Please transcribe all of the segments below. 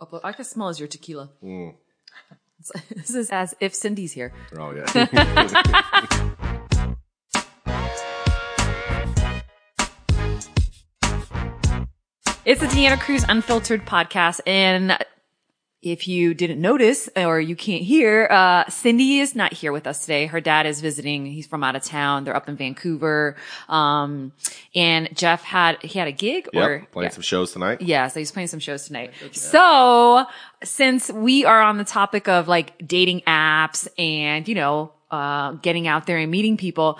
I can smell as your tequila. Mm. This is as if Cindy's here. Oh yeah. It's the Deanna Cruz Unfiltered podcast. And if you didn't notice or you can't hear, uh, Cindy is not here with us today. Her dad is visiting. He's from out of town. They're up in Vancouver. Um, and Jeff had, he had a gig yep. or Playing yeah. some shows tonight. Yeah, so he's playing some shows tonight. So, since we are on the topic of like dating apps and, you know, uh, getting out there and meeting people,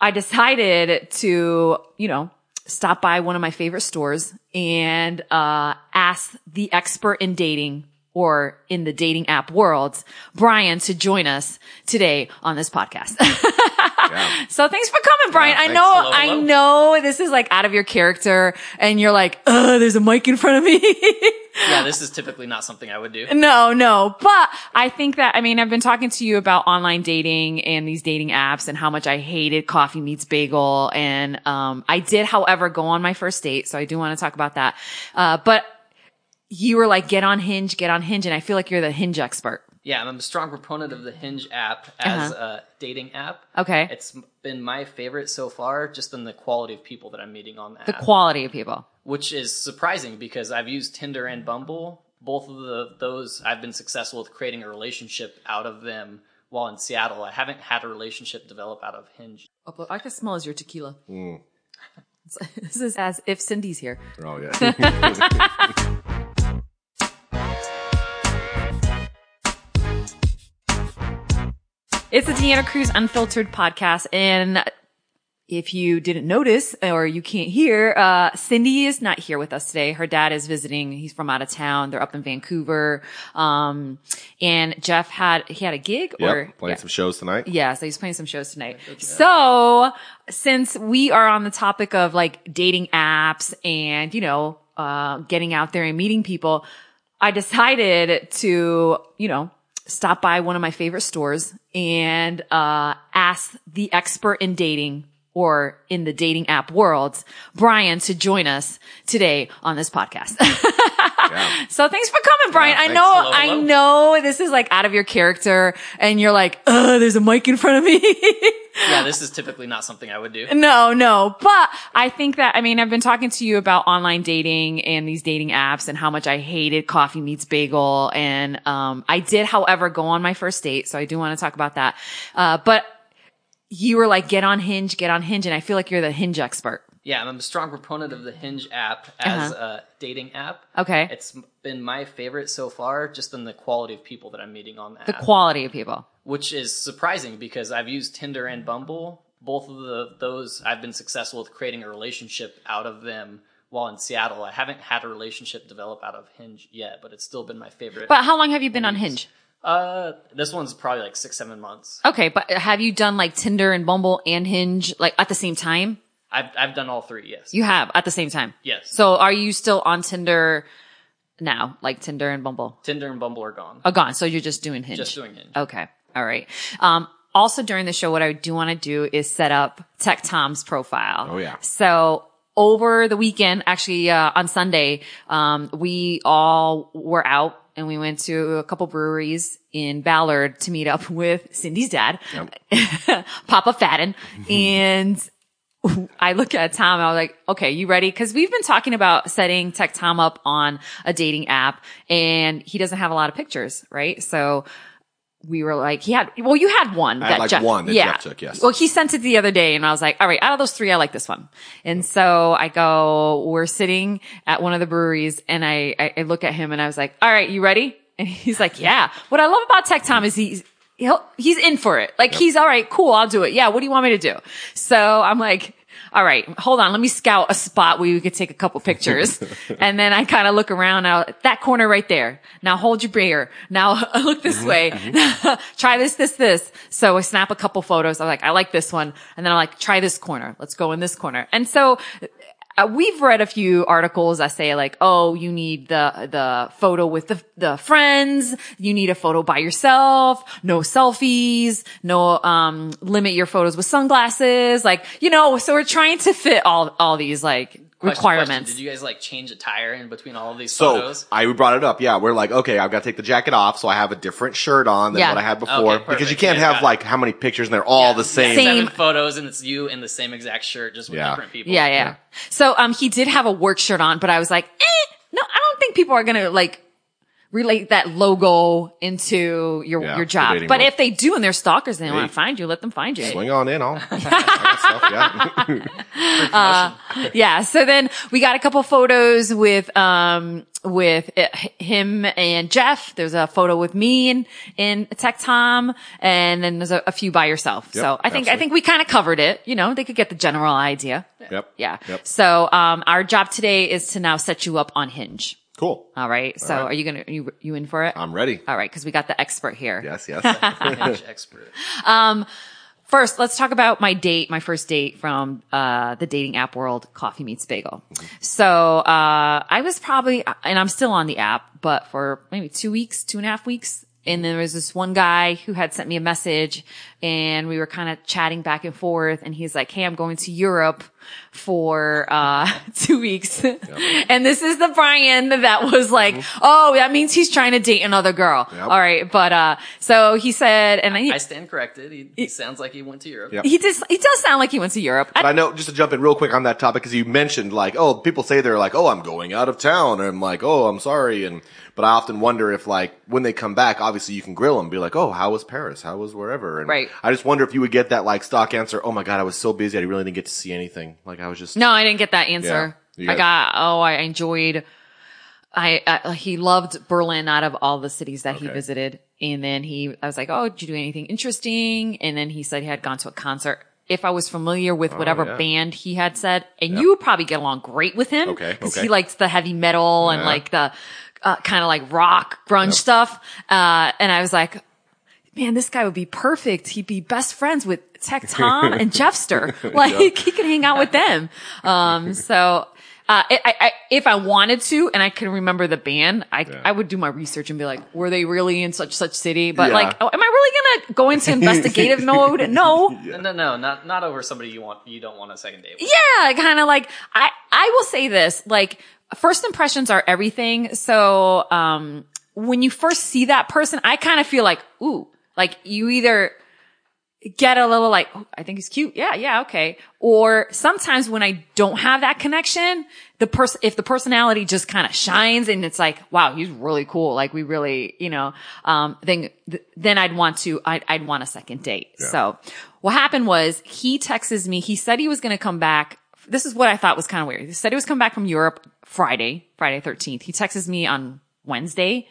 I decided to, you know, stop by one of my favorite stores and, uh, ask the expert in dating or in the dating app world, Brian, to join us today on this podcast. Yeah. So thanks for coming, Brian. I know, Hello, I know this is like out of your character and you're like, uh, there's a mic in front of me. Yeah, this is typically not something I would do. no, no, but I think that, I mean, I've been talking to you about online dating and these dating apps and how much I hated coffee meets bagel. And, um, I did, however, go on my first date. So I do want to talk about that. Uh, but you were like, get on Hinge, get on Hinge. And I feel like you're the Hinge expert. Yeah, I'm a strong proponent of the Hinge app as Uh-huh. a dating app. Okay. It's been my favorite so far, just in the quality of people that I'm meeting on the, the quality of people. which is surprising because I've used Tinder and Bumble. Both of the, those I've been successful with creating a relationship out of them while in Seattle. I haven't had a relationship develop out of Hinge. Oh, I can smell as your tequila. This is as if Cindy's here. Oh yeah. It's the Deanna Cruz Unfiltered podcast. And if you didn't notice or you can't hear, uh, Cindy is not here with us today. Her dad is visiting. He's from out of town. They're up in Vancouver. Um, and Jeff had, he had a gig yep. or Playing yeah. some shows tonight. Yeah, so he's playing some shows tonight. So, since we are on the topic of like dating apps and, you know, uh, getting out there and meeting people, I decided to, you know, stop by one of my favorite stores and, uh, ask the expert in dating or in the dating app world, Brian, to join us today on this podcast. Yeah. So thanks for coming, Brian. I know, Hello, I know this is like out of your character and you're like, uh, there's a mic in front of me. Yeah, this is typically not something I would do. no, no, but I think that, I mean, I've been talking to you about online dating and these dating apps and how much I hated coffee meets bagel. And, um, I did, however, go on my first date. So I do want to talk about that. Uh, but you were like, get on Hinge, get on Hinge. And I feel like you're the Hinge expert. Yeah, I'm a strong proponent of the Hinge app as Uh-huh. a dating app. Okay. It's been my favorite so far, just in the quality of people that I'm meeting on the, the app, quality of people. which is surprising because I've used Tinder and Bumble. Both of the, those I've been successful with creating a relationship out of them while in Seattle. I haven't had a relationship develop out of Hinge yet, but it's still been my favorite. But how long have you been on Hinge? uh, this one's probably like six, seven months. Okay, but have you done like Tinder and Bumble and Hinge like at the same time? I've I've done all three. Yes. You have at the same time. yes. So are you still on Tinder now, like Tinder and Bumble? Tinder and Bumble are gone. Oh, gone. So you're just doing Hinge. Just doing Hinge. Okay. All right. Um, also during the show, what I do want to do is set up Tech Tom's profile. Oh, yeah. So over the weekend, actually, uh, on Sunday, um, we all were out and we went to a couple breweries in Ballard to meet up with Cindy's dad, Papa Fadden. and I look at Tom and I was like, okay, you ready? Cause we've been talking about setting Tech Tom up on a dating app and he doesn't have a lot of pictures, right? So we were like, he had, well, you had one. I had, like, Jeff, one that yeah. Jeff took, yes. Well, he sent it the other day and I was like, all right, out of those three, I like this one. And so I go, we're sitting at one of the breweries and I, I, I look at him and I was like, all right, you ready? And he's like, yeah. What I love about Tech Tom is he's, he'll, he's in for it. Like he's all right, cool. I'll do it. Yeah. What do you want me to do? So I'm like, all right, hold on. Let me scout a spot where we could take a couple pictures. and then I kind of look around now, that corner right there. Now hold your beer. Now look this mm-hmm, way. Mm-hmm. try this, this, this. So I snap a couple photos. I'm like, I like this one. And then I'm like, try this corner. Let's go in this corner. And so uh, we've read a few articles that say like, oh, you need the, the photo with the, the friends. You need a photo by yourself. No selfies. No, um, limit your photos with sunglasses. Like, you know, so we're trying to fit all, all these like Question, requirements. question. Did you guys like change a tire in between all of these So photos? I brought it up. Yeah, we're like, okay, I've got to take the jacket off, so I have a different shirt on than Yeah. what I had before Okay, because you can't Yeah, have got it. like how many pictures and they're all Yeah. the same. Same. Seven photos and it's you in the same exact shirt, just with Yeah. different people. Yeah, yeah. So um he did have a work shirt on, but I was like, eh, no, I don't think people are gonna like relate that logo into your Yeah, your job. But if they do and they're stalkers and they want to find you, let them find you. Swing on in, all. Got stuff, yeah. Yeah. So then we got a couple photos with, um, with uh, him and Jeff. There's a photo with me and, and Tech Tom. And then there's a, a few by yourself. Yep, so I think, I think we kind of covered it. You know, they could get the general idea. yep. Yeah. Yep. So, um, our job today is to now set you up on Hinge. Cool. All right. So right. are you going to, you, you in for it? I'm ready. All right. Cause we got the expert here. Yes, yes. Hinge expert. First, let's talk about my date, my first date from uh, the dating app world, Coffee Meets Bagel. So uh, I was probably, and I'm still on the app, but for maybe two weeks, two and a half weeks. And there was this one guy who had sent me a message and we were kind of chatting back and forth. And he's like, Hey, I'm going to Europe for, uh, two weeks. and this is the Brian that was like, Oh, that means he's trying to date another girl. Yep. All right. But, uh, so he said, and I, I stand corrected. He, he sounds like he went to Europe. Yep. he does, he does sound like he went to Europe. But I know, just to jump in real quick on that topic, because you mentioned like, oh, people say they're like, oh, I'm going out of town, and I'm like, oh, I'm sorry, and but I often wonder if like when they come back, obviously you can grill them, be like, oh, how was Paris? How was wherever? And Right. I just wonder if you would get that like stock answer. Oh my god, I was so busy, I really didn't get to see anything. Like I was just No, I didn't get that answer. Yeah. You I got, oh, I enjoyed, I, uh, he loved Berlin out of all the cities that he visited. And then he, I was like, oh, did you do anything interesting? And then he said he had gone to a concert. If I was familiar with whatever Oh, yeah. band he had said, and you would probably get along great with him. Okay, Cause okay. he likes the heavy metal and like the, uh, kind of like rock grunge stuff. Uh, and I was like, man, this guy would be perfect. He'd be best friends with Tech Tom and Jeffster. Like he could hang out with them. Um, so, uh, I, I, I- if I wanted to and I can remember the band, I, I would do my research and be like, were they really in such, such city? But Yeah. like, oh, am I really going to go into investigative mode? No. No, no, no, not not over somebody you want. You don't want a second date. With. Yeah, kind of like I I will say this, like first impressions are everything. So um when you first see that person, I kind of feel like, ooh, like you either get a little like, oh, I think he's cute. Yeah, yeah, okay. Or sometimes when I don't have that connection, the person, if the personality just kind of shines and it's like, wow, he's really cool. Like we really, you know, um, then, th- then I'd want to, I'd, I'd want a second date. So what happened was he texts me. He said he was going to come back. This is what I thought was kind of weird. He said he was coming back from Europe Friday, Friday 13th. He texts me on Wednesday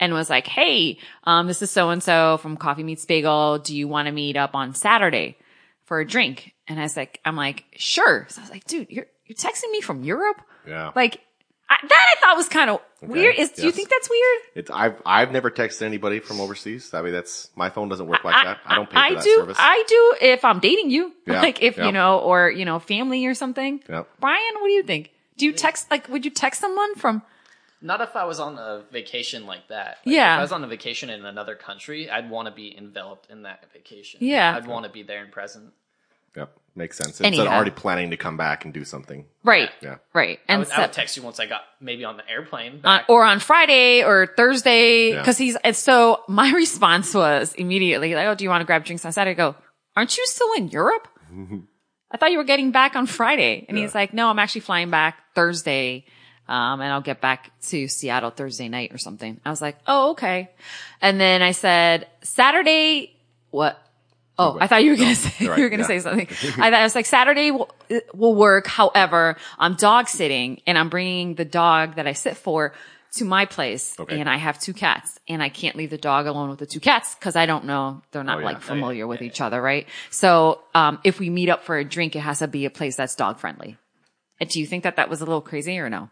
and was like, Hey, um, this is so and so from Coffee Meets Bagel. Do you want to meet up on Saturday for a drink? And I was like, I'm like, sure. So I was like, dude, you're, you're texting me from Europe? yeah. Like I, that I thought was kind of weird. Is, do you think that's weird? It's I've I've never texted anybody from overseas. I mean, that's my phone doesn't work like that. I don't pay for I that do. service. I do if I'm dating you, Yeah, like if yeah. you know, or you know, family or something. Yep. Brian, what do you think? Do you text like? Would you text someone from? Not if I was on a vacation like that. Like, Yeah. If I was on a vacation in another country, I'd want to be enveloped in that vacation. Yeah. I'd want to be there and present. Yep, makes sense. Anyhow. Instead of already planning to come back and do something. Right. Yeah. Right. I And would, I would text you once I got maybe on the airplane. on, or on Friday or Thursday Yeah. because he's and so my response was immediately like, "Oh, do you want to grab drinks on Saturday?" I go, "Aren't you still in Europe? I thought you were getting back on Friday." And he's like, "No, I'm actually flying back Thursday." Um, and I'll get back to Seattle Thursday night or something. I was like, oh, okay. And then I said, Saturday, what? Oh, I thought you were going to say, you're right, you were going to yeah. say something. I thought I was like, Saturday will, will work. However, I'm dog sitting and I'm bringing the dog that I sit for to my place Okay. and I have two cats and I can't leave the dog alone with the two cats because I don't know. They're not Oh, yeah. like Oh, yeah. familiar with each other. Right. So, um, if we meet up for a drink, it has to be a place that's dog friendly. And do you think that that was a little crazy or no?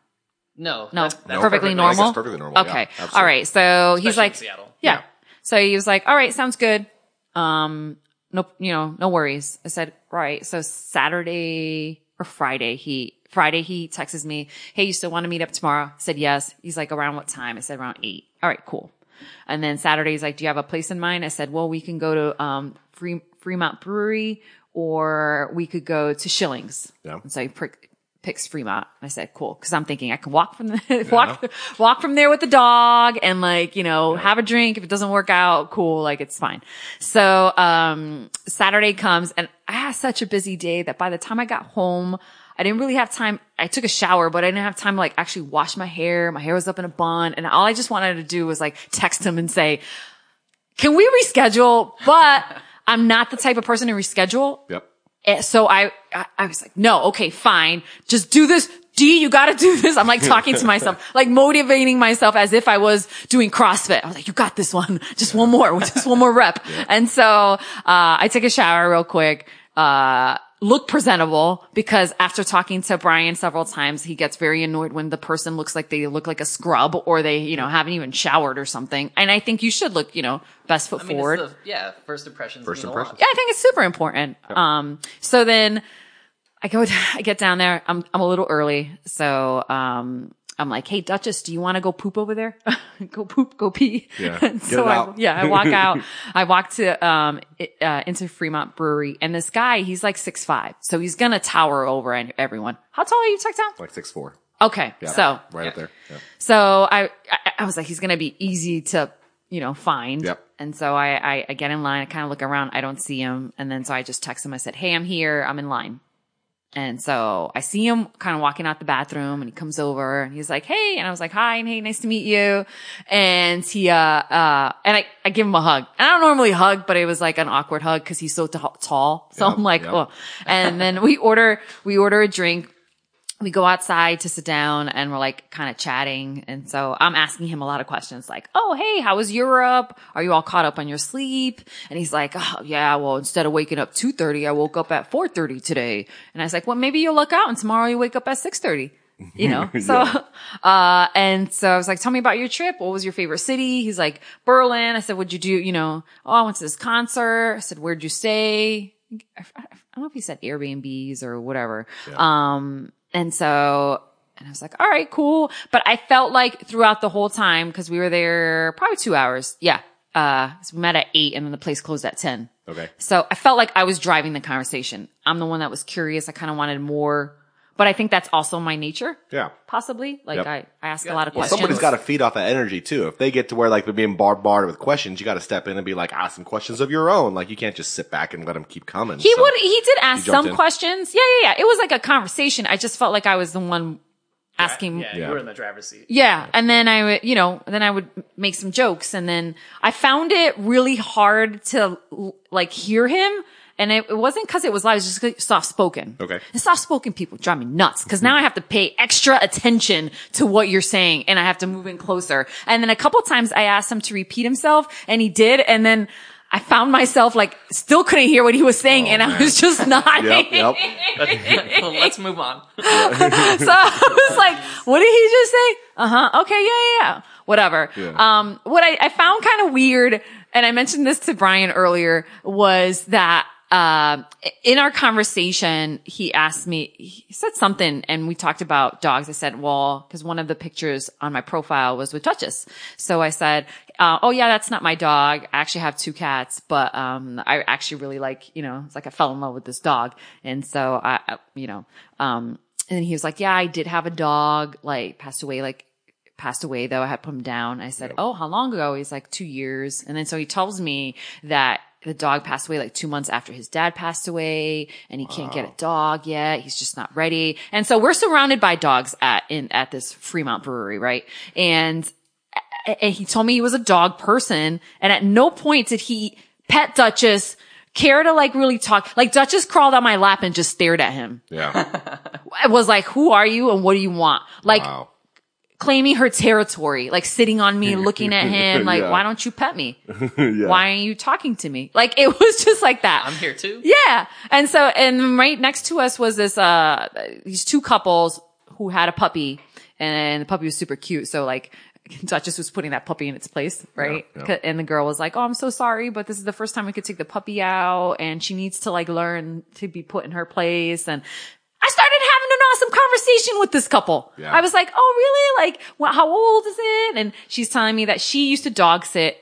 No, No, that's, that's perfectly perfect. Normal. that's perfectly normal. Okay, absolutely. all right. So he's Especially like, in Seattle. yeah. Yeah. So he was like, all right, sounds good. Um, no, you know, no worries. I said, right. So Saturday or Friday, he Friday he texts me, hey, you still want to meet up tomorrow? I said yes. He's like, around what time? I said around eight. All right, cool. And then Saturday he's like, do you have a place in mind? I said, well, we can go to um Fremont Brewery or we could go to Schilling's. Yeah. And so he prick, picks Fremont. And I said, cool. Cause I'm thinking I can walk from the, walk, walk from there with the dog and like, you know, have a drink. If it doesn't work out, cool. Like it's fine. So, um, Saturday comes and I had such a busy day that by the time I got home, I didn't really have time. I took a shower, but I didn't have time to like actually wash my hair. My hair was up in a bun and all I just wanted to do was like text him and say, can we reschedule? But I'm not the type of person to reschedule. Yep. And so I, I, I was like, no, okay, fine. Just do this. D, you gotta do this. I'm like talking to myself, like motivating myself as if I was doing CrossFit. I was like, you got this one. Just one more, just one more rep. And so, uh, I take a shower real quick, uh, look presentable because after talking to Brian several times, he gets very annoyed when the person looks like they look like a scrub or they, you know, haven't even showered or something. And I think you should look, you know, best foot I mean, forward. the, yeah, first impressions. First mean impressions. Yeah, I think it's super important. Um, so then I go, I get down there. I'm, I'm a little early. So, um, I'm like, Hey, Duchess, do you want to go poop over there? go poop, go pee. Yeah. So I, yeah, I walk out. I walk to, um, it, uh, into Fremont Brewery and this guy, he's like six five. So he's going to tower over everyone. How tall are you, Tech Tom? Like six four. Okay. Yeah. So, right up there. Yeah. so I, I, I was like, he's going to be easy to, you know, find. Yep. And so I, I, I get in line. I kind of look around. I don't see him. And then so I just text him. I said, Hey, I'm here. I'm in line. And so I see him kind of walking out the bathroom and he comes over and he's like, Hey, and I was like, hi, and hey, nice to meet you. And he, uh, uh, and I, I give him a hug. And I don't normally hug, but it was like an awkward hug because he's so t- tall. So Yep, I'm like, yep. oh, and then we order, we order a drink we go outside to sit down and we're like kind of chatting. And so I'm asking him a lot of questions like, Oh, hey, how was Europe? Are you all caught up on your sleep? And he's like, Oh, yeah, well, instead of waking up 2.30, I woke up at 4.30 today. And I was like, well, maybe you'll look out and tomorrow you wake up at 6.30. You know, so, uh, and so I was like, tell me about your trip. What was your favorite city? He's like, Berlin. I said, what'd you do? You know, oh, I went to this concert. I said, where'd you stay? I, I don't know if he said Airbnbs or whatever. Um, and so, and I was like, all right, cool. But I felt like throughout the whole time, cause we were there probably two hours. Yeah. Uh, so we met at eight and then the place closed at 10. Okay. So I felt like I was driving the conversation. I'm the one that was curious. I kind of wanted more, but I think that's also my nature, Yeah. possibly. Like Yep. I, I ask a lot of Well, questions. Somebody's got to feed off that energy too. If they get to where like they're being bombarded with questions, you got to step in and be like, ask some questions of your own. Like you can't just sit back and let them keep coming. He So- would, he did ask jumped some in. questions. Yeah, yeah, yeah. It was like a conversation. I just felt like I was the one asking Yeah, Yeah. you were in the driver's seat. Yeah. And then I would, you know, then I would make some jokes and then I found it really hard to like hear him. And it, it wasn't cause it was loud, it was just 'cause soft spoken. Okay. And soft spoken people drive me nuts cause now I have to pay extra attention to what you're saying and I have to move in closer. And then a couple times I asked him to repeat himself and he did. And then I found myself like still couldn't hear what he was saying and I Oh, man. was just nodding. Yep. Yep. well, let's move on. so I was like, what did he just say? Uh huh. Okay. Yeah, yeah, yeah. Whatever. Yeah. Um, what I, I found kind of weird, and I mentioned this to Brian earlier, was that, uh, in our conversation, he asked me, he said something and we talked about dogs. I said, well, cause one of the pictures on my profile was with Duchess. So I said, uh, oh yeah, that's not my dog. I actually have two cats, but, um, I actually really like, you know, it's like I fell in love with this dog. And so I, you know, um, and he was like, yeah, I did have a dog, like passed away, like passed away though. I had put him down. I said, Oh, how long ago? He's like two years. And then so he tells me that the dog passed away like two months after his dad passed away and he can't get a dog yet. He's just not ready. And so we're surrounded by dogs at, in, at this Fremont brewery, right? And, and he told me he was a dog person. And at no point did he pet Duchess, care to like really talk. Like Duchess crawled on my lap and just stared at him. Yeah. I was like, who are you and what do you want? Like, Wow. Claiming her territory, like sitting on me, looking at him, like, Yeah. why don't you pet me? yeah. Why aren't you talking to me? Like, it was just like that. I'm here too. Yeah. And so, and right next to us was this, uh, these two couples who had a puppy and the puppy was super cute. So like, Duchess was putting that puppy in its place, right? Yeah, yeah. And the girl was like, Oh, I'm so sorry, but this is the first time we could take the puppy out and she needs to like learn to be put in her place. And I started having an awesome conversation with this couple. Yeah. I was like, Oh, really? Like, well, how old is it? And she's telling me that she used to dog sit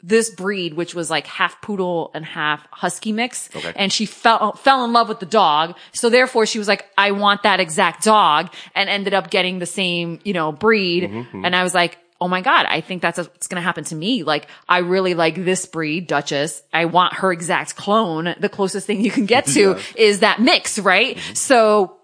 this breed, which was like half poodle and half husky mix. Okay. And she fell, fell in love with the dog. So therefore she was like, I want that exact dog and ended up getting the same, you know, breed. Mm-hmm, And I was like, Oh my God, I think that's what's going to happen to me. Like, I really like this breed, Duchess. I want her exact clone. The closest thing you can get to is that mix, right? Mm-hmm. So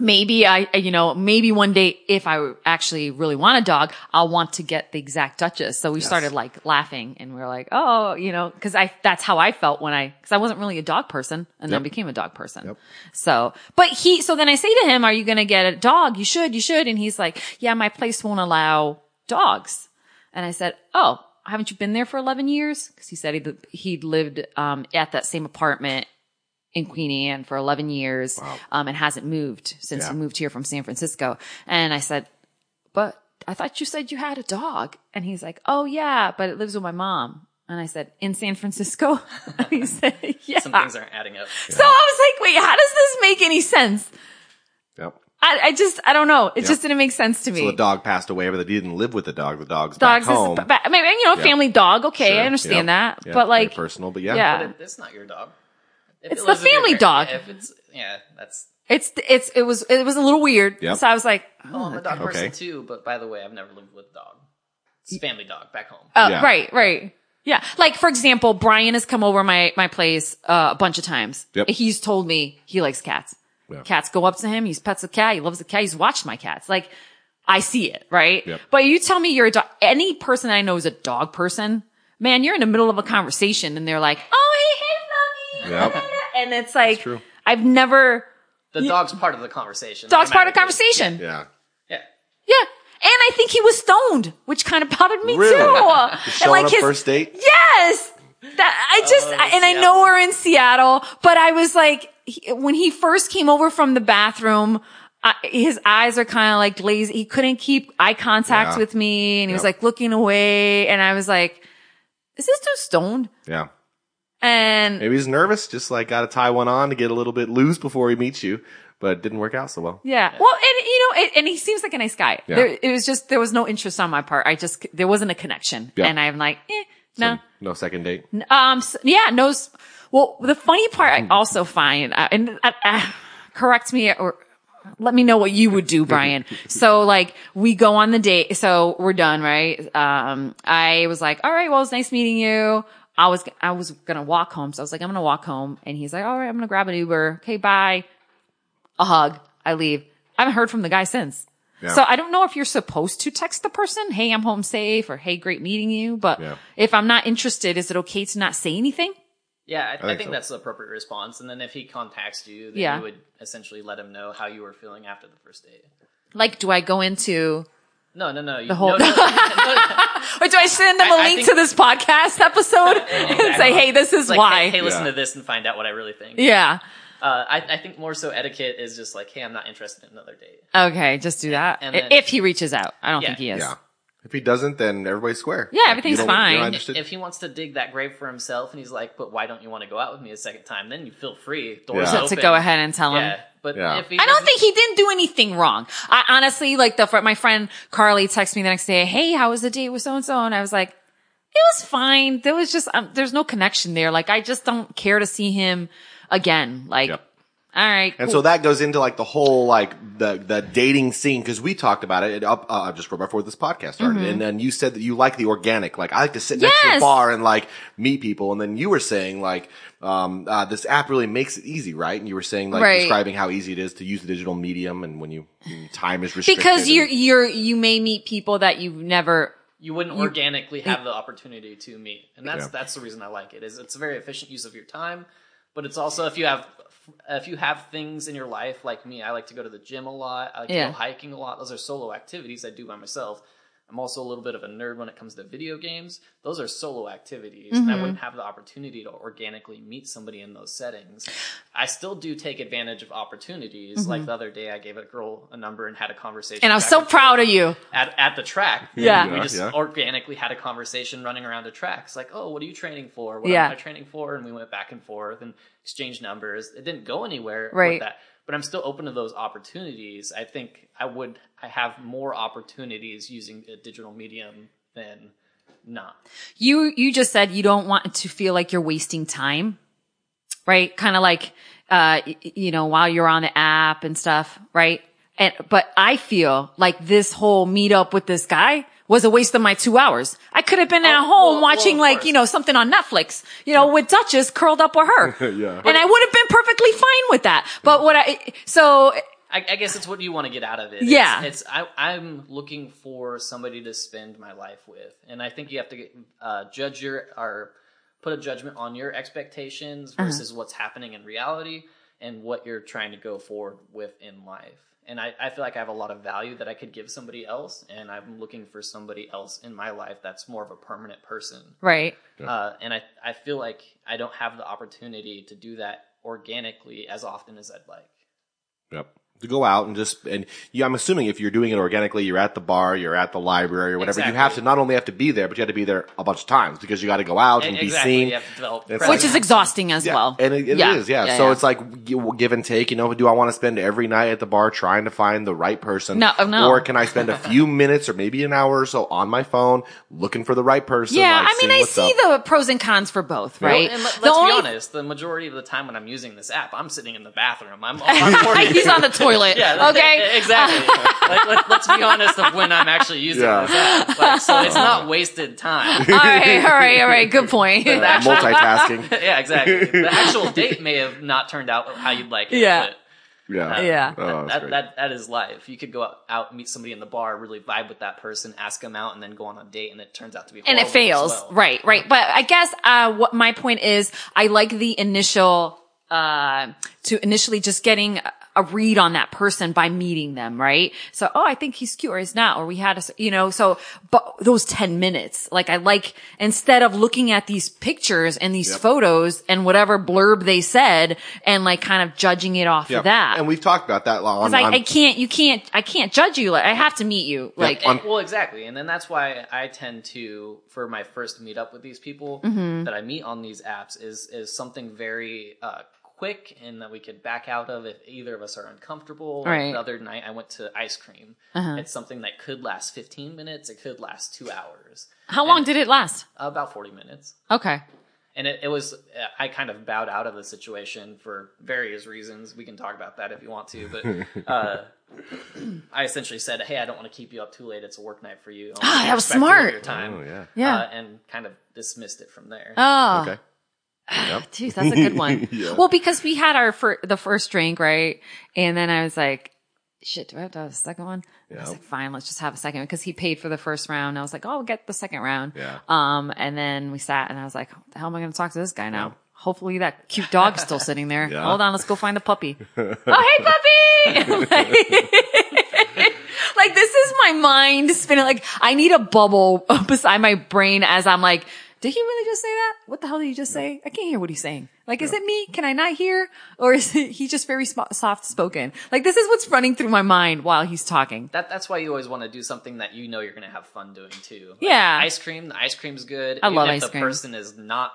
maybe I, you know, maybe one day if I actually really want a dog, I'll want to get the exact Duchess. So we started like laughing and we are like, oh, you know, cause I, that's how I felt when I, cause I wasn't really a dog person and then became a dog person. Yep. So, but he, so then I say to him, are you going to get a dog? You should, you should. And he's like, yeah, my place won't allow dogs. And I said, oh, haven't you been there for 11 years? Cause he said he'd, he'd lived, um, at that same apartment in Queen Anne for 11 years, um, and hasn't moved since Yeah. he moved here from San Francisco. And I said, but I thought you said you had a dog. And he's like, oh yeah, but it lives with my mom. And I said, in San Francisco? he said, yeah. Some things aren't adding up. So I was like, wait, how does this make any sense? Yep. I, I just, I don't know. It just didn't make sense to me. So the dog passed away, but they didn't live with the dog. The dog's Dogs back home. is, ba- I mean, you know, Yeah. family dog. Okay. I understand Yep. that. Yeah, But very like, personal, but yeah. yeah. But it, it's not your dog. If It's it the lives your family dog. If it's yeah, that's. it's, it's, it was, it was a little weird. Yep. So I was like, Oh, I'm a dog person too. But by the way, I've never lived with a dog. It's family dog back home. Oh, Yeah. right, right. Yeah. Like, for example, Brian has come over my, my place, uh, a bunch of times. Yep. He's told me he likes cats. Yeah. Cats go up to him. He's pets a cat. He loves the cat. He's watched my cats. Like, I see it, right? Yep. But you tell me you're a dog, any person I know is a dog person, man, you're in the middle of a conversation and they're like, oh, hey, hey, Lovey. Yep. And it's like, true. I've never, The dog's part of the conversation. dog's part of the conversation. Yeah. Yeah. Yeah. And I think he was stoned, which kind of bothered me Really? too. Showing up first date? Yes. That I just, Oh, I- and I know we're in Seattle, but I was like, he, when he first came over from the bathroom, I, his eyes are kind of like glazed. He couldn't keep eye contact Yeah. with me and he was like looking away. And I was like, is this dude stoned? Yeah. And Maybe he's nervous, just like got to tie one on to get a little bit loose before he meets you, but it didn't work out so well. yeah, well, and you know, it, and he seems like a nice guy. Yeah. There, it was just, there was no interest on my part. I just, there wasn't a connection. Yeah. And I'm like, eh, no. No second date. Um, s- yeah, no. Well, the funny part I also find, uh, and uh, uh, correct me or let me know what you would do, Brian. so like we go on the date. So we're done, right? Um, I was like, all right, well, it's nice meeting you. I was, I was gonna walk home. So I was like, I'm gonna walk home. And he's like, all right, I'm gonna grab an Uber. Okay, bye. A hug. I leave. I haven't heard from the guy since. Yeah. So I don't know if you're supposed to text the person, hey, I'm home safe or hey, great meeting you. But Yeah. if I'm not interested, is it okay to not say anything? Yeah, I, I think think, so. that's the appropriate response. And then if he contacts you, then Yeah. you would essentially let him know how you were feeling after the first date. Like, do I go into, No, no, no. You, The whole- no, no, no, no, or do I send them a I- I link think- to this podcast episode and say, hey, this is like, why? Hey, hey, listen Yeah. to this and find out what I really think. yeah. Uh, I, I think more so etiquette is just like, hey, I'm not interested in another date. Okay. Just do that. And I- then- if he reaches out. I don't Yeah. think he is. Yeah. If he doesn't, then everybody's square. Yeah, Like, everything's fine. If- If he wants to dig that grave for himself and he's like, but why don't you want to go out with me a second time? Then you feel free. Doors Yeah. to go ahead and tell him. Yeah, but Yeah. if he I don't doesn't- think he didn't do anything wrong. I honestly, like the, fr- my friend Carly texted me the next day, Hey, how was the date with so and so? And I was like, it was fine. There was just, um, there's no connection there. Like, I just don't care to see him again. Like, Yep. all right. And cool. so that goes into like the whole like the the dating scene because we talked about it up uh, just right before this podcast started, and then you said that you like the organic. Like I like to sit next to Mm-hmm. A bar and like meet people, and then you were saying like um uh, this app really makes it easy, right? And you were saying like Right. describing how easy it is to use the digital medium, and when you when time is restricted. because you're, and- you're, you may meet people that you've never, you wouldn't organically have the opportunity to meet, and that's Yeah. that's the reason I like it. Is it's a very efficient use of your time, but it's also if you have if you have things in your life like me, I like to go to the gym a lot. I like Yeah. to go hiking a lot. Those are solo activities I do by myself. I'm also a little bit of a nerd when it comes to video games. Those are solo activities, and I Mm-hmm. wouldn't have the opportunity to organically meet somebody in those settings. I still do take advantage of opportunities. Like the other day, I gave a girl a number and had a conversation. Mm-hmm. and I'm so proud of you. at, at the track. Yeah. we just yeah. organically had a conversation running around a track. It's like, oh, what are you training for? What Yeah. am I training for? And we went back and forth and exchanged numbers. It didn't go anywhere Right. with that, but I'm still open to those opportunities. I think I would, I have more opportunities using a digital medium than not. You, you just said you don't want to feel like you're wasting time, right? Kind of like, uh, you know, while you're on the app and stuff, right? And, but I feel like this whole meetup with this guy was a waste of my two hours. I could have been at Oh, home well- watching well, like, you know, something on Netflix, you know, with Duchess curled up with her. Yeah. And I would have been perfectly fine with that. But what I, so I, I guess it's what you want to get out of it. Yeah. it's, it's I, I'm looking for somebody to spend my life with, and I think you have to get, uh, judge your or put a judgment on your expectations Uh-huh. versus what's happening in reality and what you're trying to go forward with in life. And I, I feel like I have a lot of value that I could give somebody else, and I'm looking for somebody else in my life that's more of a permanent person. right. Uh, and I, I feel like I don't have the opportunity to do that organically as often as I'd like. Yep. To go out and just and yeah, I'm assuming if you're doing it organically, you're at the bar, you're at the library or whatever. You have to not only have to be there, but you have to be there a bunch of times because you got to go out and be exactly. seen. You have to develop It's Which is exhausting as Yeah, well. and it, it is, yeah. So it's like give and take. You know, do I want to spend every night at the bar trying to find the right person? No, oh, no. Or can I spend a few minutes or maybe an hour or so on my phone looking for the right person? yeah, like, I mean, I see up? the pros and cons for both, right? And let, the us only be honest, the majority of the time when I'm using this app, I'm sitting in the bathroom. I'm, I'm he's on the toilet. Yeah, okay. exactly. like, let, let's be honest of when I'm actually using Yeah. this app. Like, so it's not wasted time. all right, all right, all right. Good point. Uh, multitasking. yeah, exactly. The actual date may have not turned out how you'd like it. Yeah. But Yeah. Yeah. Oh, that's that, that that is life. You could go out, out, meet somebody in the bar, really vibe with that person, ask them out, and then go on a date, and it turns out to be and it fails. well. Right, right. But I guess, uh, what my point is, I like the initial, uh, to initially just getting a- a read on that person by meeting them, right? So, oh, I think he's cute or he's not, or we had a, s- you know, so, but those 10 minutes, like I like, instead of looking at these pictures and these Yep. photos and whatever blurb they said and like kind of judging it off Yeah. of that. And we've talked about that on, Cause I, I can't, you can't, I can't judge you. Like, I have to meet you. Like, on- well, exactly, and then that's why I tend to, for my first meetup with these people Mm-hmm. that I meet on these apps, is is something very uh, quick and that we could back out of if either of us are uncomfortable. Like Right. Uh-huh. the other night, I went to ice cream. It's something that could last 15 minutes. It could last two hours. how long did it last? About 40 minutes. Okay. and it, it was i kind of bowed out of the situation for various reasons we can talk about that if you want to but uh, i essentially said hey i don't want to keep you up too late it's a work night for you I Ah, that was respectful of smart. your time Oh, yeah. Yeah. uh, and kind of dismissed it from there Oh. Okay. Yep. Jeez, that's a good one. Yeah. Well, because we had our fir- the first drink, right? And then I was like, shit, do I have to have a second one? I was like, fine, let's just have a second because he paid for the first round. I was like, oh, we'll get the second round. Yeah. Um, and then we sat and I was like, what the hell am I going to talk to this guy now? Hopefully that cute dog's still sitting there. Yeah. Hold on, let's go find the puppy. oh, hey, puppy! like, like, this is my mind spinning. Like I need a bubble beside my brain as I'm like, did he really just say that? What the hell did he just say? I can't hear what he's saying. Like, is it me? Can I not hear? Or is it, he just very sm- soft spoken? Like, this is what's running through my mind while he's talking. that, that's why you always want to do something that you know you're going to have fun doing too Like, Yeah. ice cream the ice cream's good I Even love if ice the cream. person is not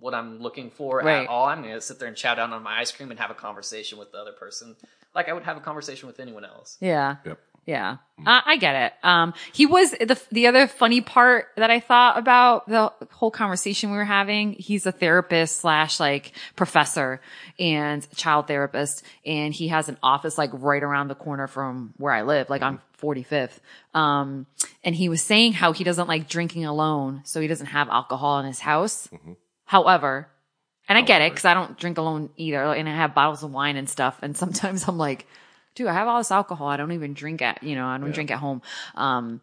what i'm looking for Right. at all i'm going to sit there and chow down on my ice cream and have a conversation with the other person like i would have a conversation with anyone else Yeah. Yep. Yeah, I, I get it. Um, he was the the other funny part that I thought about the whole conversation we were having. He's a therapist slash like professor and child therapist, and he has an office like right around the corner from where I live, like on 45th. Um, and he was saying how he doesn't like drinking alone, so he doesn't have alcohol in his house. However, and I get it because I don't drink alone either, and I have bottles of wine and stuff, and sometimes I'm like dude, I have all this alcohol. I don't even drink at, you know, I don't drink at home. Um,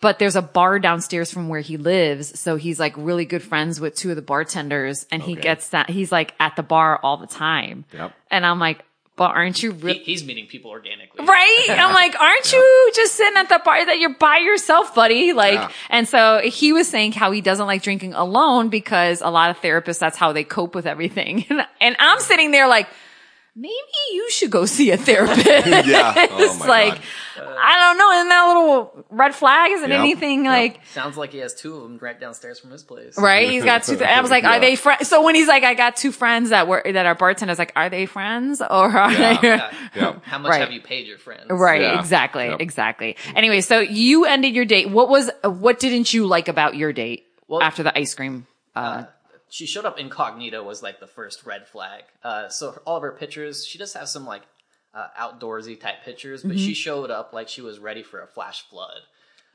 but there's a bar downstairs from where he lives. So he's like really good friends with two of the bartenders and he gets that, he's like at the bar all the time. Yep. And I'm like, but aren't you he, really, he's meeting people organically right? I'm like, aren't you just sitting at the bar that you're by yourself, buddy? Like, Yeah. and so he was saying how he doesn't like drinking alone because a lot of therapists, that's how they cope with everything. and I'm sitting there like, maybe you should go see a therapist. Yeah. Oh it's my like, God. I don't know. Isn't that a little red flag? Isn't Yep. anything Yep. like, Sounds like he has two of them right downstairs from his place. right? He's got two. Th- I was like, Yeah. are they friends? So when he's like, I got two friends that were, that are bartenders, like, are they friends or are Yeah. they? Yeah. Yeah. How much Right. have you paid your friends? Right, Yeah. exactly, Yep. exactly. Anyway, so you ended your date. What was, what didn't you like about your date Well- after the ice cream? Uh, She showed up incognito was like the first red flag. Uh, so all of her pictures, she does have some like uh, outdoorsy type pictures, but Mm-hmm. she showed up like she was ready for a flash flood.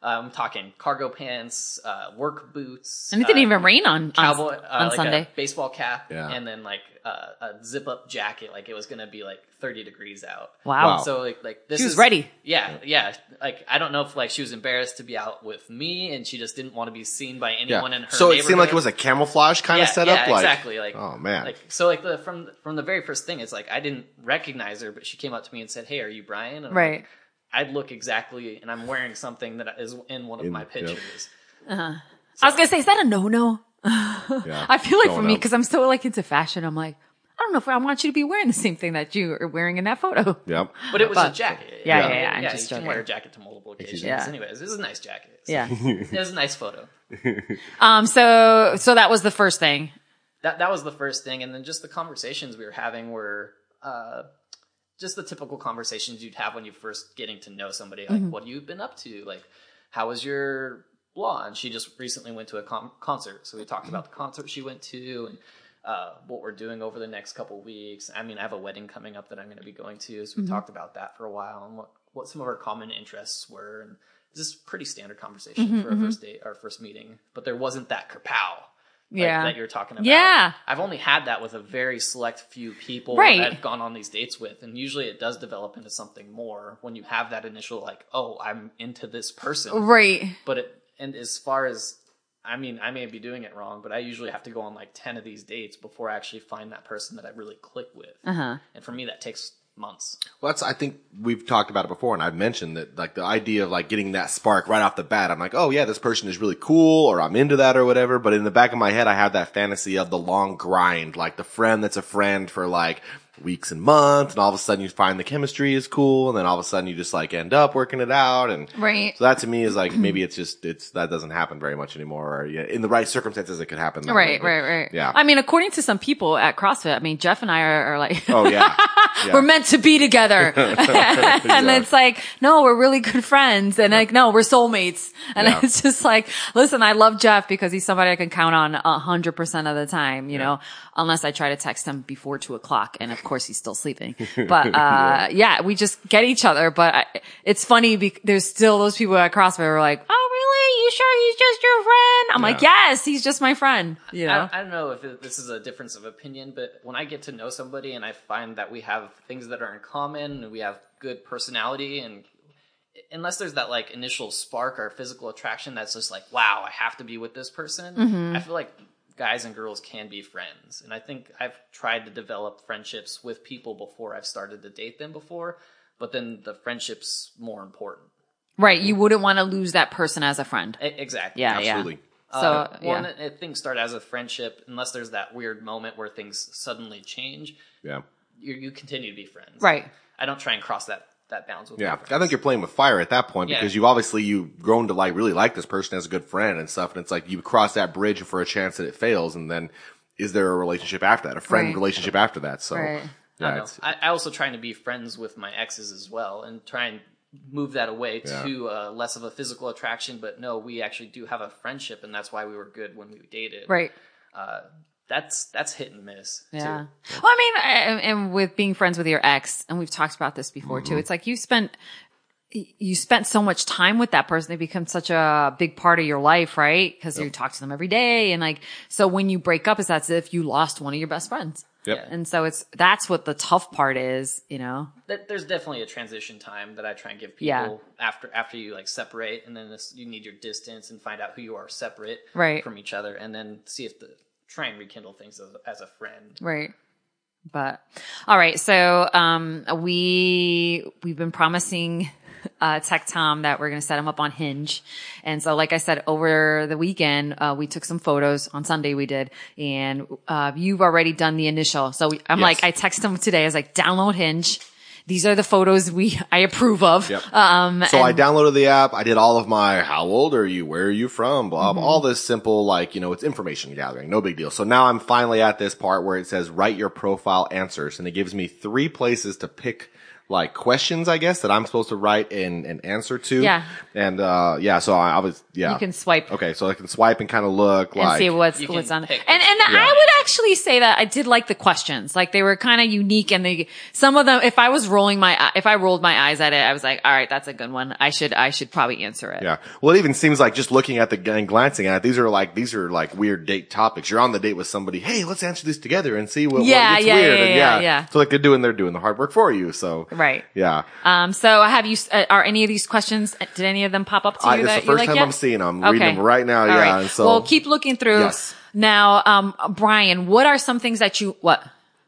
Uh, I'm talking cargo pants, uh, work boots, and it didn't uh, even rain on, on, cowboy uh, on like Sunday. a baseball cap, Yeah. and then like uh, a zip up jacket, like it was gonna be like 30 degrees out. Wow. Wow. So like like this She was is- ready. Yeah, yeah. Like I don't know if like she was embarrassed to be out with me, and she just didn't want to be seen by anyone in her. So it seemed like it was a camouflage kind yeah, of setup. Yeah, like, exactly. Like oh man. Like so, like the from from the very first thing, it's like I didn't recognize her, but she came up to me and said, "Hey, are you Brian?" And I'm Right. like, I'd look exactly, and I'm wearing something that is in one of In- my yep. pictures. I was gonna say, is that a no no? yeah. I feel like for me, because I'm so like into fashion, I'm like, I don't know if I want you to be wearing the same thing that you are wearing in that photo. Yep. But it was But- a jacket. Yeah, yeah, yeah, I'm yeah. just you can wear a jacket to multiple occasions. Yeah. Anyways, this is a nice jacket. So Yeah. it was a nice photo. Um. So so that was the first thing. that that was the first thing, and then just the conversations we were having were uh, just the typical conversations you'd have when you're first getting to know somebody. Like, mm-hmm. what you've been up to? Like, how was your blah? And she just recently went to a con- concert, so we talked about the concert she went to and. Uh, what we're doing over the next couple weeks. I mean, I have a wedding coming up that I'm going to be going to, so we mm-hmm. talked about that for a while and what, what some of our common interests were. And this is pretty standard conversation mm-hmm, for a first date, our first meeting. But there wasn't that kapow like, Yeah. that you're talking about. Yeah. I've only had that with a very select few people Right. that I've gone on these dates with, and usually it does develop into something more when you have that initial like, oh, I'm into this person. Right. But it and as far as I mean, I may be doing it wrong, but I usually have to go on like ten of these dates before I actually find that person that I really click with. Uh huh. And for me, that takes months. Well, that's, I think we've talked about it before, and I've mentioned that, like, the idea of, like, getting that spark right off the bat. I'm like, oh, yeah, this person is really cool, or I'm into that, or whatever. But in the back of my head, I have that fantasy of the long grind, like the friend that's a friend for, like, weeks and months, and all of a sudden you find the chemistry is cool, and then all of a sudden you just, like, end up working it out. And Right. so that to me is, like, maybe it's just, it's, that doesn't happen very much anymore. Or, yeah, in the right circumstances, it could happen. that way, Right, right, right. Yeah. I mean, according to some people at CrossFit, I mean, Jeff and I are, are like, oh, yeah. yeah. we're meant to be together. and Yeah. it's like, no, we're really good friends. And like, no, we're soulmates. And it's just like, listen, I love Jeff because he's somebody I can count on a hundred percent of the time, you know, unless I try to text him before two o'clock. And of course he's still sleeping. But, uh, yeah, we just get each other. But I, it's funny because there's still those people at CrossFit who are like, oh, really? You sure he's just your friend? I'm like, yes, he's just my friend. You know? I, I don't know if it, this is a difference of opinion, but when I get to know somebody and I find that we have things that are in common and we have good personality and unless there's that like initial spark or physical attraction that's just like wow i have to be with this person Mm-hmm. i feel like guys and girls can be friends and i think i've tried to develop friendships with people before i've started to date them before but then the friendship's more important right. You wouldn't want to lose that person as a friend. E- exactly Yeah. Absolutely. Yeah. Uh, So, well, yeah. and if things start as a friendship unless there's that weird moment where things suddenly change Yeah. you, you continue to be friends. Right. I don't try and cross that that bounds with. Yeah, my I think you're playing with fire at that point Yeah. because you obviously you've grown to like really like this person as a good friend and stuff, and it's like you cross that bridge for a chance that it fails, and then is there a relationship after that, a friend Right. relationship after that? So Right. I, yeah, don't know. I, I also trying to be friends with my exes as well and try and move that away Yeah. to uh, less of a physical attraction. But no, we actually do have a friendship, and that's why we were good when we dated. Right. Uh, that's that's hit and miss. Yeah. Too. Well, I mean, I- and with being friends with your ex, and we've talked about this before too. Mm-hmm. It's like you spent, you spent so much time with that person. They become such a big part of your life, right? Cause you talk to them every day. And like, so when you break up, it's as if you lost one of your best friends. Yep. And so it's, that's what the tough part is, you know? Th- There's definitely a transition time that I try and give people Yeah. after after you like separate, and then this, you need your distance and find out who you are separate Right. from each other, and then see if the try and rekindle things as, as a friend. Right. But all right. So, um, we, we've been promising uh, tech Tom that we're going to set him up on Hinge. And so, like I said, over the weekend, uh, we took some photos on Sunday we did and, uh, you've already done the initial. So we, I'm Yes. like, I text him today. I was like, download Hinge. These are the photos we, I approve of. Yep. Um, So I downloaded the app. I did all of my how old are you? Where are you from? Blah, Mm-hmm. blah, all this simple, like, you know, it's information gathering. No big deal. So now I'm finally at this part where it says write your profile answers and it gives me three places to pick like questions, I guess, that I'm supposed to write and, and answer to. Yeah. And, uh, yeah, so I, I was, yeah. you can swipe Okay. So I can swipe and kind of look and like. see what's what's on. pick And and Yeah. I would actually say that I did like the questions. Like they were kind of unique, and they some of them. If I was rolling my if I rolled my eyes at it, I was like, all right, that's a good one. I should I should probably answer it. Yeah. Well, it even seems like just looking at the and glancing at it, these are like these are like weird date topics. You're on the date with somebody. Hey, let's answer this together and see what, Yeah, what gets yeah, weird. yeah, and yeah, yeah. So like they're doing they're doing the hard work for you. So Right. Yeah. Um. So have you? Uh, are any of these questions? Did any of them pop up to you I, it's that the you first like time yet? I'm seeing them. I'm reading them right now. All yeah. right. And so well, keep looking through. Yes. Now, um, Brian, what are some things that you what?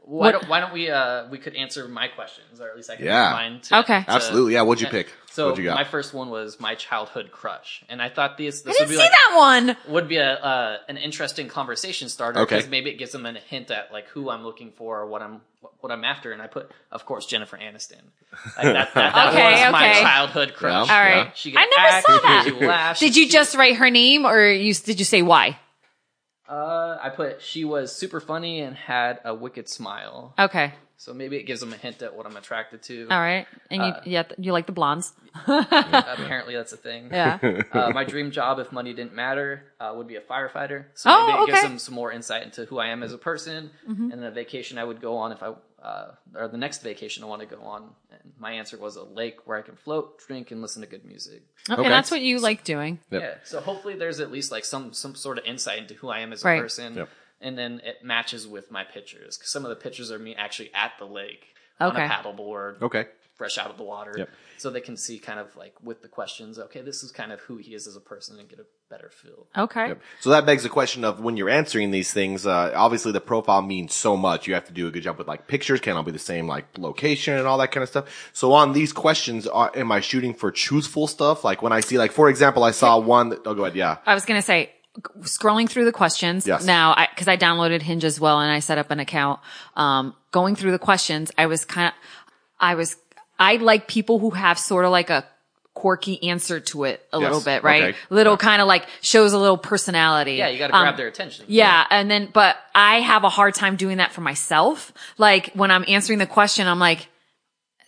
Why don't, why don't we uh we could answer my questions or at least I can Yeah. do mine. To, Okay. to- absolutely. Yeah. What'd you pick? So What'd you got? my first one was my childhood crush, and I thought this I this didn't would be see like that one. would be a uh, an interesting conversation starter Okay. because maybe it gives them a hint at like who I'm looking for or what I'm what I'm after. And I put, of course, Jennifer Aniston. Like that, that, that Okay, was my okay. childhood crush. Yeah. All Yeah. She could I never act, saw that. Could laugh. Did she- you just write her name, or you did you say why? Uh, I put she was super funny and had a wicked smile. Okay. So maybe it gives them a hint at what I'm attracted to. All right. And you, Uh, yeah, you like the blondes. Apparently, that's a thing. Yeah. uh, my dream job, if money didn't matter, uh, would be a firefighter. So Oh, maybe it gives okay. them some more insight into who I am as a person. Mm-hmm. And then a vacation I would go on if I, uh, or the next vacation I want to go on. And my answer was a lake where I can float, drink, and listen to good music. Okay, Okay. that's what you like doing. Yep. Yeah. So hopefully there's at least like some some sort of insight into who I am as a Right. person. Yep. And then it matches with my pictures because some of the pictures are me actually at the lake on Okay. a paddleboard, okay. fresh out of the water. Yep. So they can see kind of like with the questions, okay, this is kind of who he is as a person and get a better feel. Okay. Yep. So that begs the question of when you're answering these things, uh, obviously the profile means so much. You have to do a good job with like pictures, can't all be the same like location and all that kind of stuff. So on these questions, are, am I shooting for truthful stuff? Like when I see, like, for example, I saw one that, oh, go ahead. Yeah. I was going to say, scrolling through the questions Yes. now, I, cause I downloaded Hinge as well and I set up an account. Um, going through the questions, I was kind of, I was, I like people who have sort of like a quirky answer to it a Yes. little bit, right? Okay. Little kind of like shows a little personality. Yeah, you got to Um, grab their attention. Yeah. And then, but I have a hard time doing that for myself. Like when I'm answering the question, I'm like,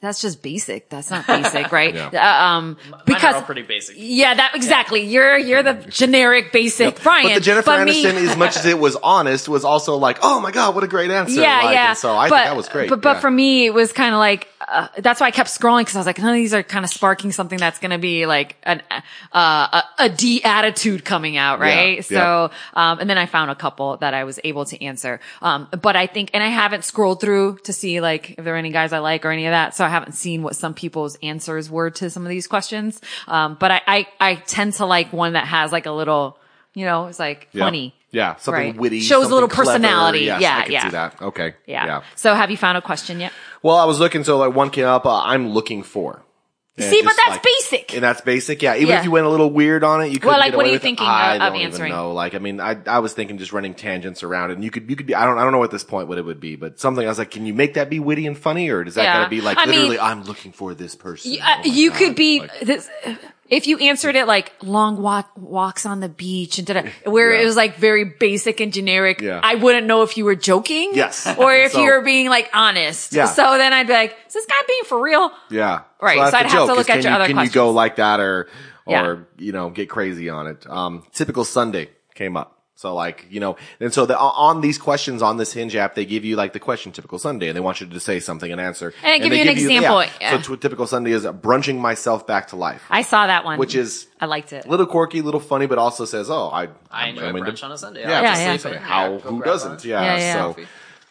that's just basic. That's not basic, right? Yeah. Uh, um, because are pretty basic. yeah, that exactly. You're you're the generic basic Brian. But the Jennifer but me- as much as it was honest, was also like, oh my God, what a great answer. yeah, Like, yeah. So I but, think that was great. But but Yeah. for me, it was kind of like uh, that's why I kept scrolling because I was like, none of these are kind of sparking something that's going to be like an uh, a, a D attitude coming out, right? Yeah, so um, and then I found a couple that I was able to answer. Um, but I think, and I haven't scrolled through to see like if there are any guys I like or any of that. So I haven't seen what some people's answers were to some of these questions. Um, but I, I I tend to like one that has like a little, you know, it's like Yeah. funny. Yeah, something Right. witty. Shows a little clever. personality. Yes, Yeah, I can yeah. see that. Okay. Yeah. So have you found a question yet? Well, I was looking, so like one came up, uh, I'm looking for. See, but that's like- basic. And that's basic, yeah. Even Yeah. if you went a little weird on it, you could. Well, like, what are you with it. thinking I of- don't of even answering? know. Like, I mean, I I was thinking just running tangents around it, and you could you could be. I don't I don't know at this point what it would be, but something I was like, can you make that be witty and funny, or does that Yeah. gotta be like I mean- literally, I'm looking for this person? Uh, Oh you God. could be Like, this, if you answered it like long walk, walks on the beach and da where Yeah. it was like very basic and generic. Yeah. I wouldn't know if you were joking. Yes. Or if So- you were being like honest. Yeah. So then I'd be like, is this guy being for real? Yeah. Right, that's so I'd have to look at your you, other Can you go like that or, or, Yeah. you know, get crazy on it? Um, typical Sunday came up. So like, you know, and so the, on these questions on this Hinge app, they give you like the question typical Sunday and they want you to say something and answer. And they give they you an example, yeah. So t- typical Sunday is brunching myself back to life, I saw that one. which is I liked it. a little quirky, a little funny, but also says, oh, I, I I'm- enjoy I'm into- brunch on a Sunday. Yeah, Yeah, just yeah. How, go who doesn't? Yeah. Yeah, yeah. So,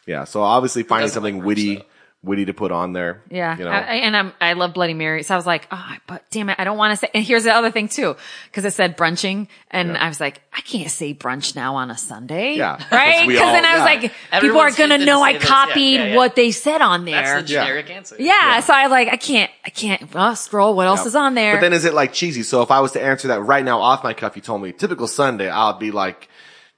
yeah. So obviously finding doesn't like something brunch, witty, though? Witty to put on there. Yeah. You know? I, I- and I'm, I love Bloody Mary. So I was like, oh, but damn it. I don't want to say, and here's the other thing too. Cause it said brunching and Yeah. I was like, I can't say brunch now on a Sunday. Yeah. Right. Cause Cause all- then I was yeah. like, people are Everyone's going to know I say. Yeah, copied yeah, yeah. what they said on there. That's the generic answer. yeah, So I like, I can't, I can't, well, scroll. What else Yep. is on there? But then is it like cheesy? So if I was to answer that right now off my cuff, you told me typical Sunday, I'll be like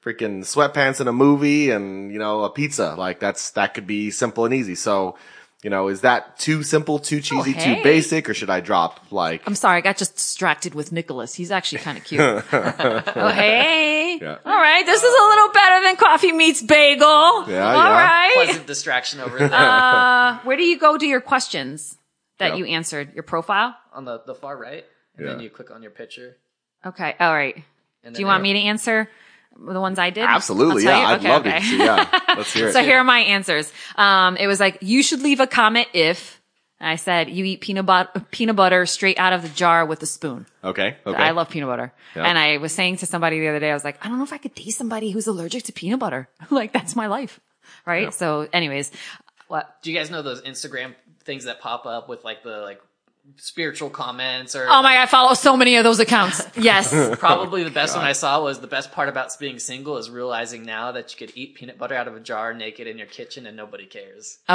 freaking sweatpants and a movie and, you know, a pizza. Like that's, that could be simple and easy. So, you know, is that too simple, too cheesy, hey. too basic, or should I drop like, I'm sorry, I got just distracted with Nicholas. He's actually kind of cute. oh, hey. Yeah. All right. This is a little better than coffee meets bagel. Yeah, All yeah. right. Pleasant distraction over there Uh, where do you go to your questions that Yep. you answered? Your profile? on the, the far right, and then you click on your picture. Okay. All right. And Do you want me to answer the ones I did? absolutely. Yeah. you? I'd Okay, love okay. to see. Yeah. Let's hear it. So here are my answers. Um, it was like, you should leave a comment if, I said, you eat peanut butter, peanut butter straight out of the jar with a spoon. okay. Okay. I love peanut butter. Yeah. And I was saying to somebody the other day, I was like, I don't know if I could date somebody who's allergic to peanut butter. like, that's my life. Right. Yeah. So anyways, what? Do you guys know those Instagram things that pop up with like the like spiritual comments or Oh my God, I follow so many of those accounts. Yes. Probably the best one I saw was the best part about being single is realizing now that you could eat peanut butter out of a jar naked in your kitchen and nobody cares. Oh,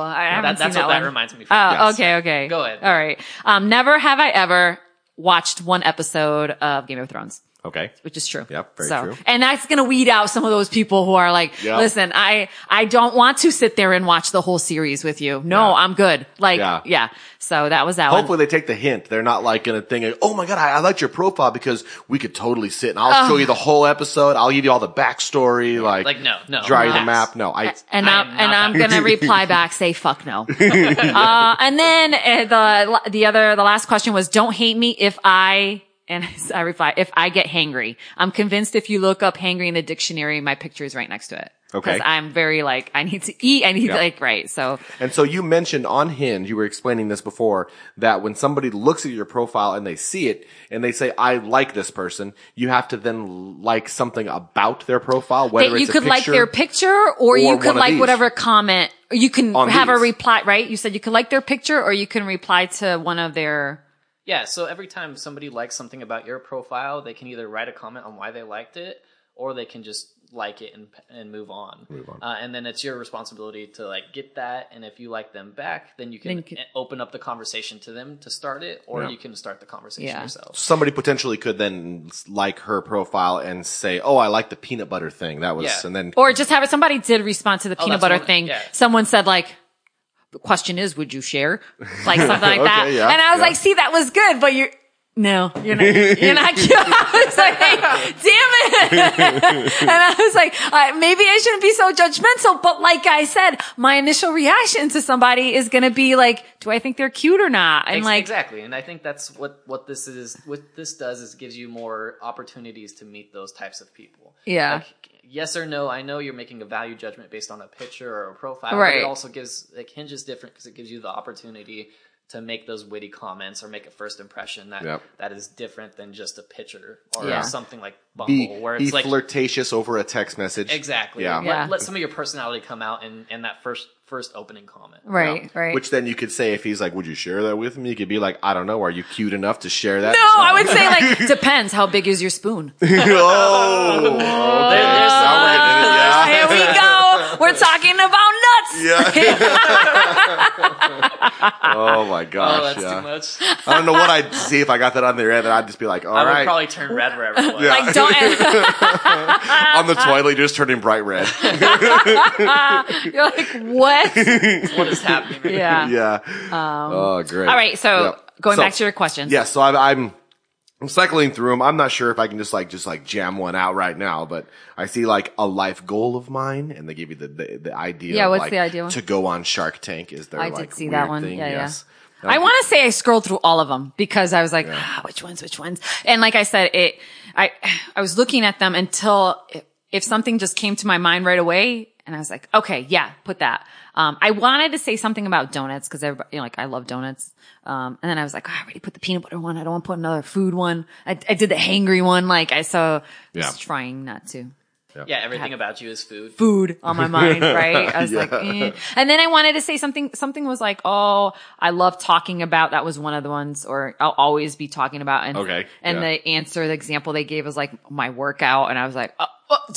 I haven't That, seen that's that what that one. reminds me. From. Oh, Yes. okay, okay. Go ahead. All right. Um, never have I ever watched one episode of Game of Thrones. Okay. Which is true. Yep, very so, true. And that's gonna weed out some of those people who are like, Yep. listen, I, I don't want to sit there and watch the whole series with you. No, Yeah. I'm good. Like, Yeah. yeah. So that was that Hopefully one. they take the hint. They're not like gonna think, oh my god, I, I liked your profile because we could totally sit and I'll show you the whole episode. I'll give you all the backstory, like, Like no, no. draw you the map. No, I, And I I'm, and I'm gonna reply back, say fuck no. uh, and then uh, the, the other, the last question was, don't hate me if I, and I reply, if I get hangry. I'm convinced if you look up hangry in the dictionary, my picture is right next to it. Okay. Cause I'm very like, I need to eat. I need Yeah. like, right. So And so you mentioned on Hinge, you were explaining this before, that when somebody looks at your profile and they see it and they say, I like this person, you have to then like something about their profile, whether that it's you could like their picture or, you could like whatever comment. You can have a reply, right? You said you could like their picture or you can reply to one of their, Yeah, so every time somebody likes something about your profile, they can either write a comment on why they liked it, or they can just like it and and move on. Move on. Uh, and then it's your responsibility to like get that, and if you like them back, then you can Then you can- open up the conversation to them to start it, or Yeah. you can start the conversation Yeah. yourself. Somebody potentially could then like her profile and say, "Oh, I like the peanut butter thing." That was, Yeah. and then or just have it. Somebody did respond to the peanut Oh, that's butter one- thing. yeah. Someone said like, the question is, would you share? Like something like Okay, that. yeah, and I was yeah. like, see, that was good, but you're, no, you're not, you're not cute. I was like, damn it. and I was like, uh, maybe I shouldn't be so judgmental, but like I said, my initial reaction to somebody is going to be like, do I think they're cute or not? And Ex- like, exactly, and I think that's what what this is. What this does is gives you more opportunities to meet those types of people. Yeah. Like, yes or no. I know you're making a value judgment based on a picture or a profile, but Right. it also gives like Hinge is different because it gives you the opportunity to make those witty comments or make a first impression that Yep. that is different than just a picture or Yeah. something like Bumble, be, where be it's like flirtatious over a text message. exactly. Yeah. Let, Yeah. let some of your personality come out in in that first first opening comment. right, Yeah. right. Which then you could say if he's like, "Would you share that with me?" You could be like, "I don't know. Are you cute enough to share that?" no, I would say like, depends. How big is your spoon? oh, There- We're talking about nuts. Yeah. Oh my oh, gosh. Oh, that's yeah. too much. I don't know what I'd see if I got that on there, and I'd just be like, "All I would right." probably turn red wherever it was. Yeah. Like don't on the toilet, just turning bright red. you're like what? what is happening? Yeah. yeah. oh, great. All right, so Yep. going So- back to your questions. Yeah, so I, I'm I'm cycling through them. I'm not sure if I can just like just like jam one out right now, but I see like a life goal of mine, and they give you the the, the idea. Yeah, of, what's like, the idea? To go on Shark Tank is there? I did see that one. thing. Yeah, yeah. yes. I want to say I scrolled through all of them because I was like, ah, which ones, which ones? And like I said, it, I, I was looking at them until if, if something just came to my mind right away and I was like, okay, yeah, put that. Um, I wanted to say something about donuts because everybody, you know, like I love donuts. Um, and then I was like, oh, I already put the peanut butter one. I don't want to put another food one. I, I did the hangry one. Like I, so Yeah. just trying not to. Yeah, everything about you is food. food on my mind, right? I was Yeah. like, eh. and then I wanted to say something, something was like, oh, I love talking about, that was one of the ones, or I'll always be talking about. And, Okay, and yeah. the answer, the example they gave was like my workout. And I was like, oh,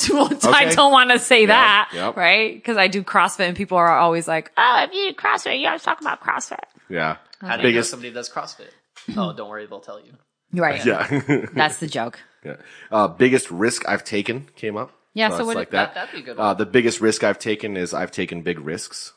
I Okay. don't want to say that, yep. right? Cause I do CrossFit and people are always like, oh, if you do CrossFit, you always talk about CrossFit. Yeah. How do you know Biggest. somebody does CrossFit? oh, don't worry, they'll tell you. Right. Yeah. That's the joke. yeah. Uh, biggest risk I've taken came up. Yeah, so it's what- like That, that. that'd be a good Uh, the biggest risk I've taken is I've taken big risks.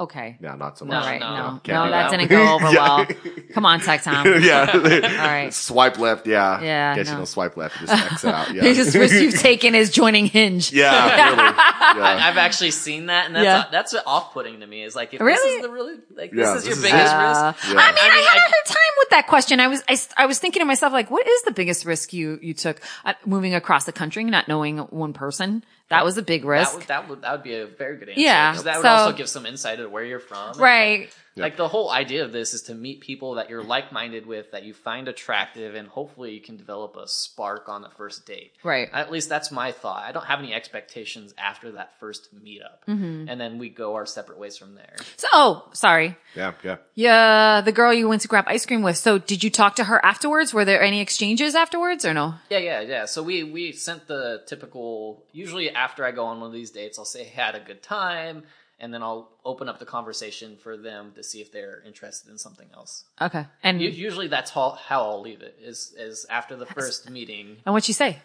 Okay. Yeah, not so No, much. All right. no, No, can't no, do that that. didn't go over Yeah. well. Come on, Tech Tom. yeah. All right. Swipe left. Yeah. Yeah, Guess you don't swipe left. you Just exit out. Yeah. Biggest risk you've taken is joining Hinge. yeah. Really. Yeah. I've actually seen that, and that's Yeah. that's off-putting to me. Is like if this Really? is the really like Yeah, this is your is biggest it. Uh, risk. Yeah. I mean, I, I had a I- hard time with that question. I was, I, I was thinking to myself, like, what is the biggest risk you, you took uh, moving across the country, not knowing one person? That was a big That risk. would, that would that would be a very good answer. Yeah, that would so- also give some insight of where you're from. and, right. Like the whole idea of this is to meet people that you're like-minded with, that you find attractive, and hopefully you can develop a spark on the first date. Right. At least that's my thought. I don't have any expectations after that first meetup, Mm-hmm. and then we go our separate ways from there. So, oh, sorry. Yeah. Yeah. Yeah, the girl you went to grab ice cream with. So did you talk to her afterwards? Were there any exchanges afterwards or no? Yeah, yeah, yeah. So we we sent the typical. Usually after I go on one of these dates, I'll say hey, had a good time, and then I'll open up the conversation for them to see if they're interested in something else. Okay. And, U- Usually that's how how I'll leave it. Is is after the first meeting. and what'd she say?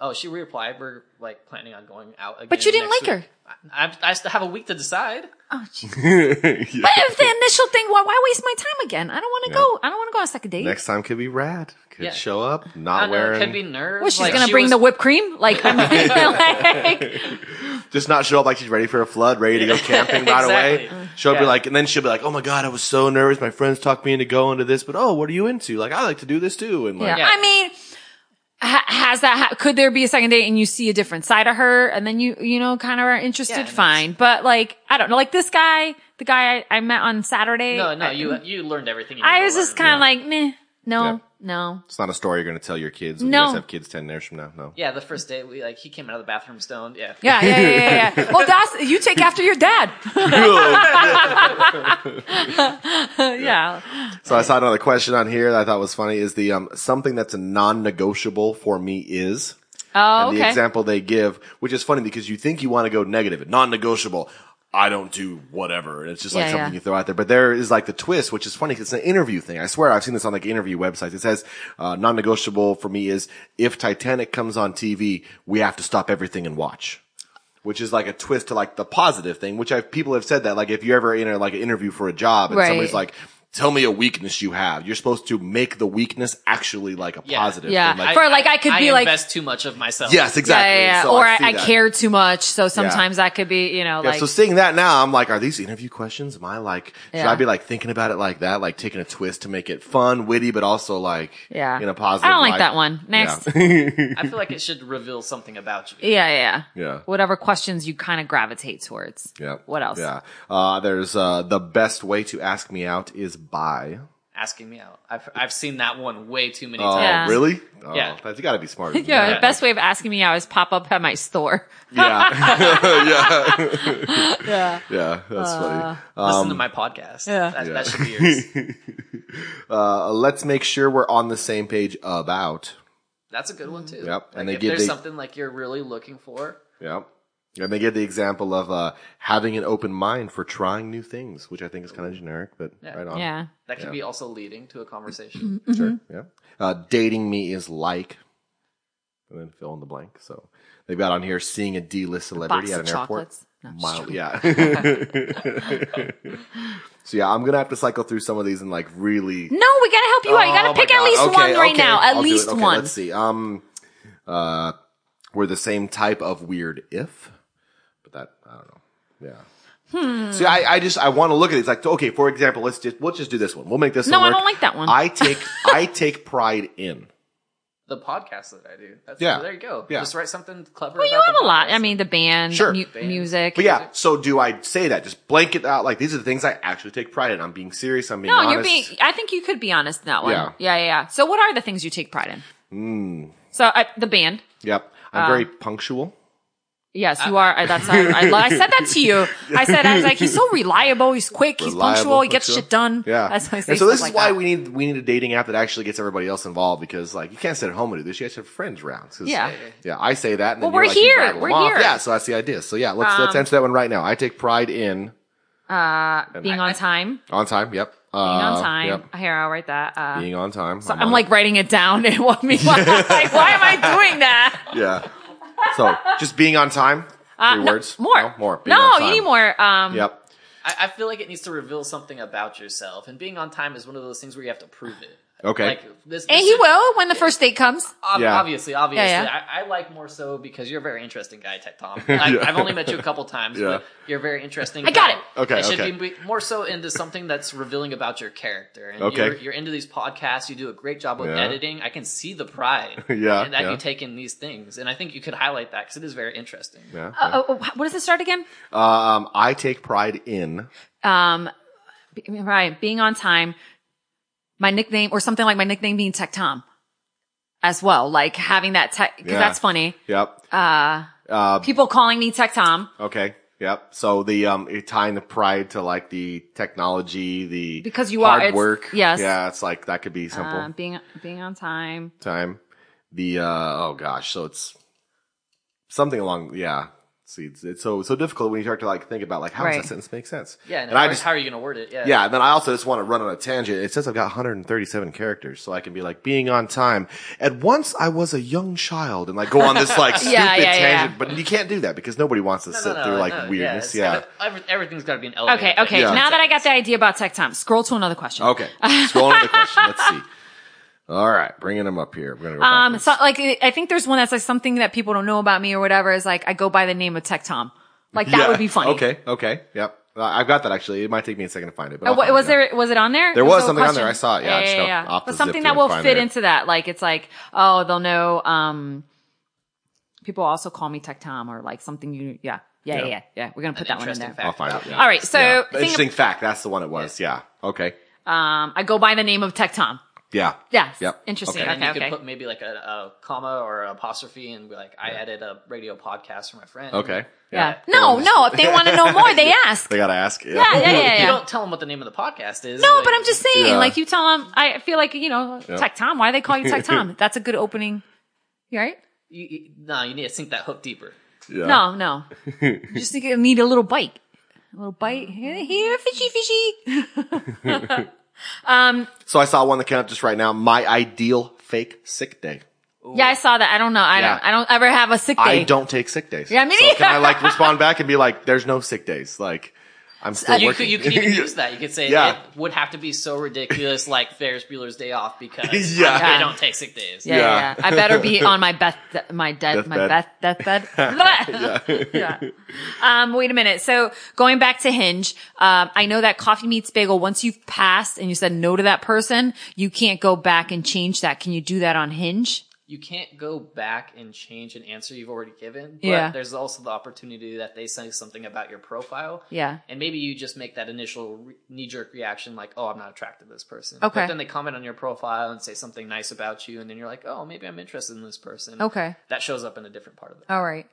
Oh, she replied. We're like planning on going out again. But you didn't like week." I, I, I still have a week to decide. Oh, gee. Yeah. But if the initial thing, why, why waste my time again? I don't want to Yeah. go. I don't want to go on a second date. Next time could be rad. Could Yeah. show up, not don't know, wearing, it could be nerves. Well, she's like, gonna she bring was- the whipped cream. Like, I mean, like, just not show up like she's ready for a flood, ready to go camping right away. Exactly. She'll be like, and then she'll be like, "Oh my god, I was so nervous. My friends talked me into going to this, but oh, what are you into? Like, I like to do this too." And like, yeah. Yeah. I mean, has that? Could there be a second date and you see a different side of her, and then you, you know, kind of are interested? Yeah, and fine, but like, I don't know. Like this guy, the guy I, I met on Saturday. No, no, I, you you learned everything. You I was just kind of like, meh, no, Yeah. No. it's not a story you're going to tell your kids. When No. you guys have kids ten years from now. No. Yeah, the first date, we like he came out of the bathroom stoned. Yeah, Yeah, yeah, yeah, yeah. yeah. well, that's you take after your dad. yeah. So I saw another question on here that I thought was funny. Is the um something that's a non-negotiable for me is. Oh, And the okay. example they give, which is funny because you think you want to go negative, non-negotiable. I don't do whatever. And it's just like Yeah, something yeah. you throw out there. But there is like the twist, which is funny 'cause it's an interview thing. I swear I've seen this on like interview websites. It says, uh, non-negotiable for me is if Titanic comes on TV, we have to stop everything and watch. Which is like a twist to like the positive thing, which I've, people have said that like if you're ever in a like an interview for a job and Right. somebody's like, tell me a weakness you have, you're supposed to make the weakness actually like a Yeah. positive Yeah. thing. Like, For, like, I could be, like- invest too much of myself. yes, exactly. Yeah, yeah, yeah. So or I, I, see I that. care too much, so sometimes that could be, you know, Yeah, like so seeing that now, I'm like, are these interview questions? Am I like, should Yeah. I be like thinking about it like that, like taking a twist to make it fun, witty, but also like, Yeah. in a positive. I don't like light? that one. Next. Yeah. I feel like it should reveal something about you. Yeah, yeah, Yeah. Whatever questions you kind of gravitate towards. yeah. What else? Yeah. Uh, there's, uh, the best way to ask me out is by. Asking me out. I've I've seen that one way too many Oh, times. Yeah. really? Oh, Yeah. that's- You gotta be smart. than Yeah, the best way of asking me out is pop up at my store. Yeah. yeah. Yeah. Yeah. That's funny. Listen to my podcast. yeah. That, Yeah. that should be yours. Uh, let's make sure we're on the same page about. That's a good one too. Yep, Like and they if give there's the- something like you're really looking for, Yeah. And they give the example of uh, having an open mind for trying new things, which I think is kind of generic, but Yeah. right on. Yeah. that could Yeah. be also leading to a conversation. Sure. Yeah. Uh, dating me is like, and then fill in the blank. So they've got on here seeing a D-list celebrity Box at an airport. No, Mild, yeah. so yeah, I'm gonna have to cycle through some of these and like really. No, we gotta help you out. You Oh gotta my pick at least Okay, one right okay, now. At I'll least. Okay, one. Let's see. Um, uh, we're the same type of weird if, but that I don't know. Yeah. Hmm. See, I, I just I want to look at it. It's like okay, for example, let's just let's just do this one. We'll make this. No, one I work. don't like that one. I take I take pride in. the podcast that I do. That's, Yeah. There you go. Yeah. Just write something clever. Well, you have a lot. I mean, the band, Sure. mu- Band. music. But yeah, so do I say that? Just blanket out like these are the things I actually take pride in. I'm being serious. I'm being No, honest. you're being. I think you could be honest in that one. Yeah. yeah, yeah. yeah. So, what are the things you take pride in? Hmm. So, uh, the band. Yep. I'm very punctual. Yes, you are. I- That's I, I, I said that to you. I said I was like, he's so reliable. He's quick. He's punctual. He gets punctual. shit done. Yeah. That's why I say and so this is like why that. we need we need a dating app that actually gets everybody else involved because like you can't sit at home and do this. You have to have friends around. Yeah. Yeah, I say that. And Well, we're like, here. We're off. here. Yeah, so that's the idea. So yeah, let's let's Um, answer that one right now. I take pride in Uh, being on time. on time. Yep. Being Uh, on time. Yep. Here, I'll write that. Uh, Being on time. so I'm I'm like writing it down. And what me? Like, why am I doing that? yeah. So just being on time. Uh, Three no, words. More. No, more. Being No, on you need more. Um, Yep. I, I feel like it needs to reveal something about yourself, and being on time is one of those things where you have to prove it. Okay. Like this, And he is- will when the first date comes. ob- Yeah. Obviously, obviously, Yeah, yeah. I, I like more so because you're a very interesting guy, Tech Tom. I, I've only met you a couple times, Yeah. but you're a very interesting. I got it. Okay, It should okay. be more so into something that's revealing about your character. And Okay. you're, you're into these podcasts. You do a great job with Yeah. editing. I can see the pride. Yeah, and that yeah. you take in these things, and I think you could highlight that because it is very interesting. Yeah. Uh, oh, what does it start again? Um, I take pride in. Um, be- right, being on time. My nickname, or something like my nickname being Tech Tom, as well. Like having that tech, because Yeah. that's funny. Yep. Uh, Uh, people calling me Tech Tom Okay. Yep. So the um tying the pride to like the technology, the Because you are- hard it's- work. yes. Yeah, it's like that could be simple. uh, being being on time. Time. The uh oh gosh, so it's something along yeah. See, it's, it's so so difficult when you start to like think about like how does that sentence make sense? Yeah, and, and how, I just how are you going to word it? Yeah, yeah, and then I also just want to run on a tangent. It says I've got 137 characters, so I can be like being on time. At once I was a young child, and like go on this like stupid Yeah, yeah, yeah. tangent. But you can't do that because nobody wants to No, sit no, through like no, weirdness. it's Yeah. gotta- every- everything's got to be an elevator. Okay, okay. Yeah. Now that I got the idea about Tech Tom, scroll to another question. Okay. Scroll on to the question. Let's see. All right, bringing them up here. We're gonna go Um, so like I think there's one that's like something that people don't know about me or whatever is like I go by the name of Tech Tom. Like that Yeah. would be funny. Okay. Okay. Yep. Uh, I've got that actually. It might take me a second to find it. But Uh, I'll wa- find was it, yeah. there was it on there? There was a something on there. I saw it. Yeah, Yeah, yeah, yeah. But something that will fit there. into that. Like it's like oh they'll know. Um, people also call me Tech Tom or like something you yeah yeah yeah Yeah. yeah. yeah. We're gonna put that one in there. fact. I'll find it. Yeah. All right, so Yeah. thing- interesting fact. That's the one it was. Yeah. Okay. Um, I go by the name of Tech Tom. Yeah. Yes. Yep. Interesting. Okay. And Okay. you Okay. could put maybe like a, a comma or an apostrophe and be like, I edit a radio podcast for my friend. Okay. yeah. No, no. If they want to know more, they ask. They gotta ask. Yeah. Yeah, yeah, yeah, You don't tell them what the name of the podcast is. No, Like, but I'm just saying, Yeah. like you tell them, I feel like, you know, Yeah. Tech Tom, why they call you Tech Tom? That's a good opening. You right? You, you, no, you need to sink that hook deeper. Yeah. No, no. You just think you need a little bite. A little bite. Here, here, fishy, fishy. So I saw one that came up just right now. My ideal fake sick day. Yeah, I saw that. I don't know. I Yeah. don't, I don't ever have a sick day. I don't take sick days. Yeah, me so can I like respond back and be like, "There's no sick days." Like, I'm still You working. could, you could even use that. You could say Yeah. it would have to be so ridiculous, like Ferris Bueller's Day Off, because Yeah. I, Yeah. I don't take sick days. Yeah, yeah. Yeah. yeah. I better be on my best, my dead, my Deathbed. best deathbed. yeah. Um, wait a minute. So going back to Hinge, um, I know that coffee meets bagel. Once you've passed and you said no to that person, you can't go back and change that. Can you do that on Hinge? You can't go back and change an answer you've already given. But Yeah. there's also the opportunity that they say something about your profile. Yeah. And maybe you just make that initial re- knee jerk reaction, like, oh, I'm not attracted to this person. Okay. But then they comment on your profile and say something nice about you, and then you're like, oh, maybe I'm interested in this person. Okay. That shows up in a different part of it. All right.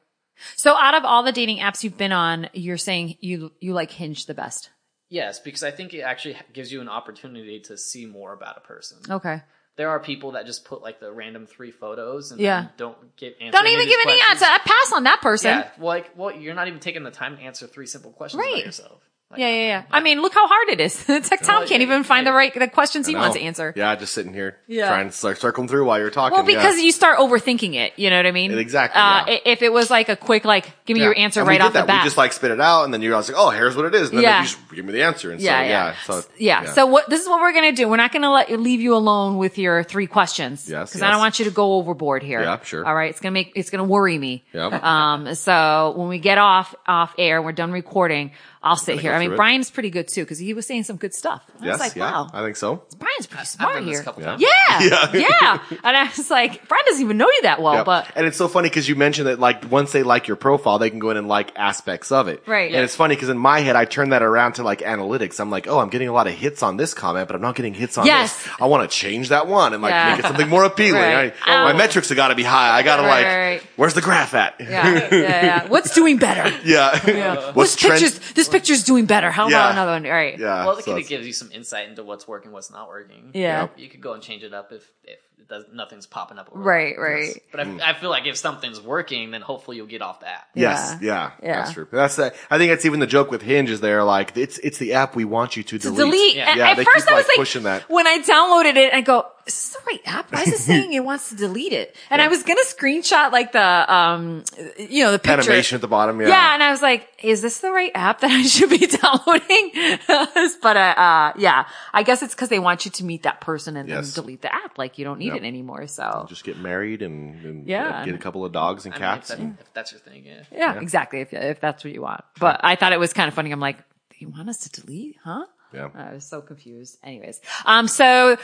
So out of all the dating apps you've been on, you're saying you, you like Hinge the best. Yes, because I think it actually gives you an opportunity to see more about a person. Okay. There are people that just put like the random three photos and Yeah. don't give answer Don't even give any answer. I pass on that person. Yeah, well, like, well, you're not even taking the time to answer three simple questions Right. about yourself. Like, Yeah, yeah, yeah. I mean, look how hard it is. Tech Tom yeah, can't even find the right the questions he wants to answer. Yeah, just sitting here Yeah. trying to start circling through while you're talking. Well, because yeah. you start overthinking it. You know what I mean? Exactly, Uh, yeah. If it was like a quick, like, give me Yeah. your answer And right off the bat. We just like spit it out, and then you're like, "Oh, here's what it is," and then Yeah. you just give me the answer. And yeah, so, yeah, yeah, so yeah. So what? This is what we're gonna do. We're not gonna let you leave you alone with your three questions. Yes, Because I don't want you to go overboard here. Yeah, sure. All right. It's gonna make it's gonna worry me. Yep. Um. So when we get off off air, we're done recording. I'll sit here. I mean, through it. Brian's pretty good too because he was saying some good stuff. I Yes, was like, yeah, wow, I think so. Brian's pretty I've smart here. a Yeah. times. Yeah, yeah, And I was like, Brian doesn't even know you that well, Yeah. but and it's so funny because you mentioned that like once they like your profile, they can go in and like aspects of it. Right. And it's funny because in my head, I turn that around to like analytics. I'm like, oh, I'm getting a lot of hits on this comment, but I'm not getting hits on Yes. this. I want to change that one and like Yeah. make it something more appealing. Right. I- my Um, metrics have got to be high. I got to Right, like, right, right. where's the graph at? yeah, yeah, yeah. What's doing better? yeah. What's this trend? picture's this picture's doing better. How Yeah. about another one? All right. Yeah. Well, it so kind it's- of gives you some insight into what's working, what's not working. Yeah. You could go and change it up if, if it does, nothing's popping up. over Right, there. right. But I, mm. I feel like if something's working, then hopefully you'll get off the app. Yes, Yeah. yeah, Yeah. that's true. That's the, I think that's even the joke with Hinge is they're like, it's, it's the app we want you to delete. delete. Yeah. And Yeah, at they first keep, I was like, like, pushing that. when I downloaded it, I go, is this the right app? Why is it saying it wants to delete it? And I was gonna screenshot like the, um, you know, the picture. Animation at the bottom, yeah. Yeah, and I was like, "Is this the right app that I should be downloading?" but uh, uh, yeah, I guess it's because they want you to meet that person and Yes. then delete the app. Like you don't need Yep. it anymore. So Just get married and, and Yeah. get a couple of dogs and I mean, if, cats. that, if that's your thing, yeah. yeah, exactly. If if that's what you want, but I thought it was kind of funny. I'm like, "Do you want us to delete? Huh?" Yeah. I was so confused. Anyways, um, so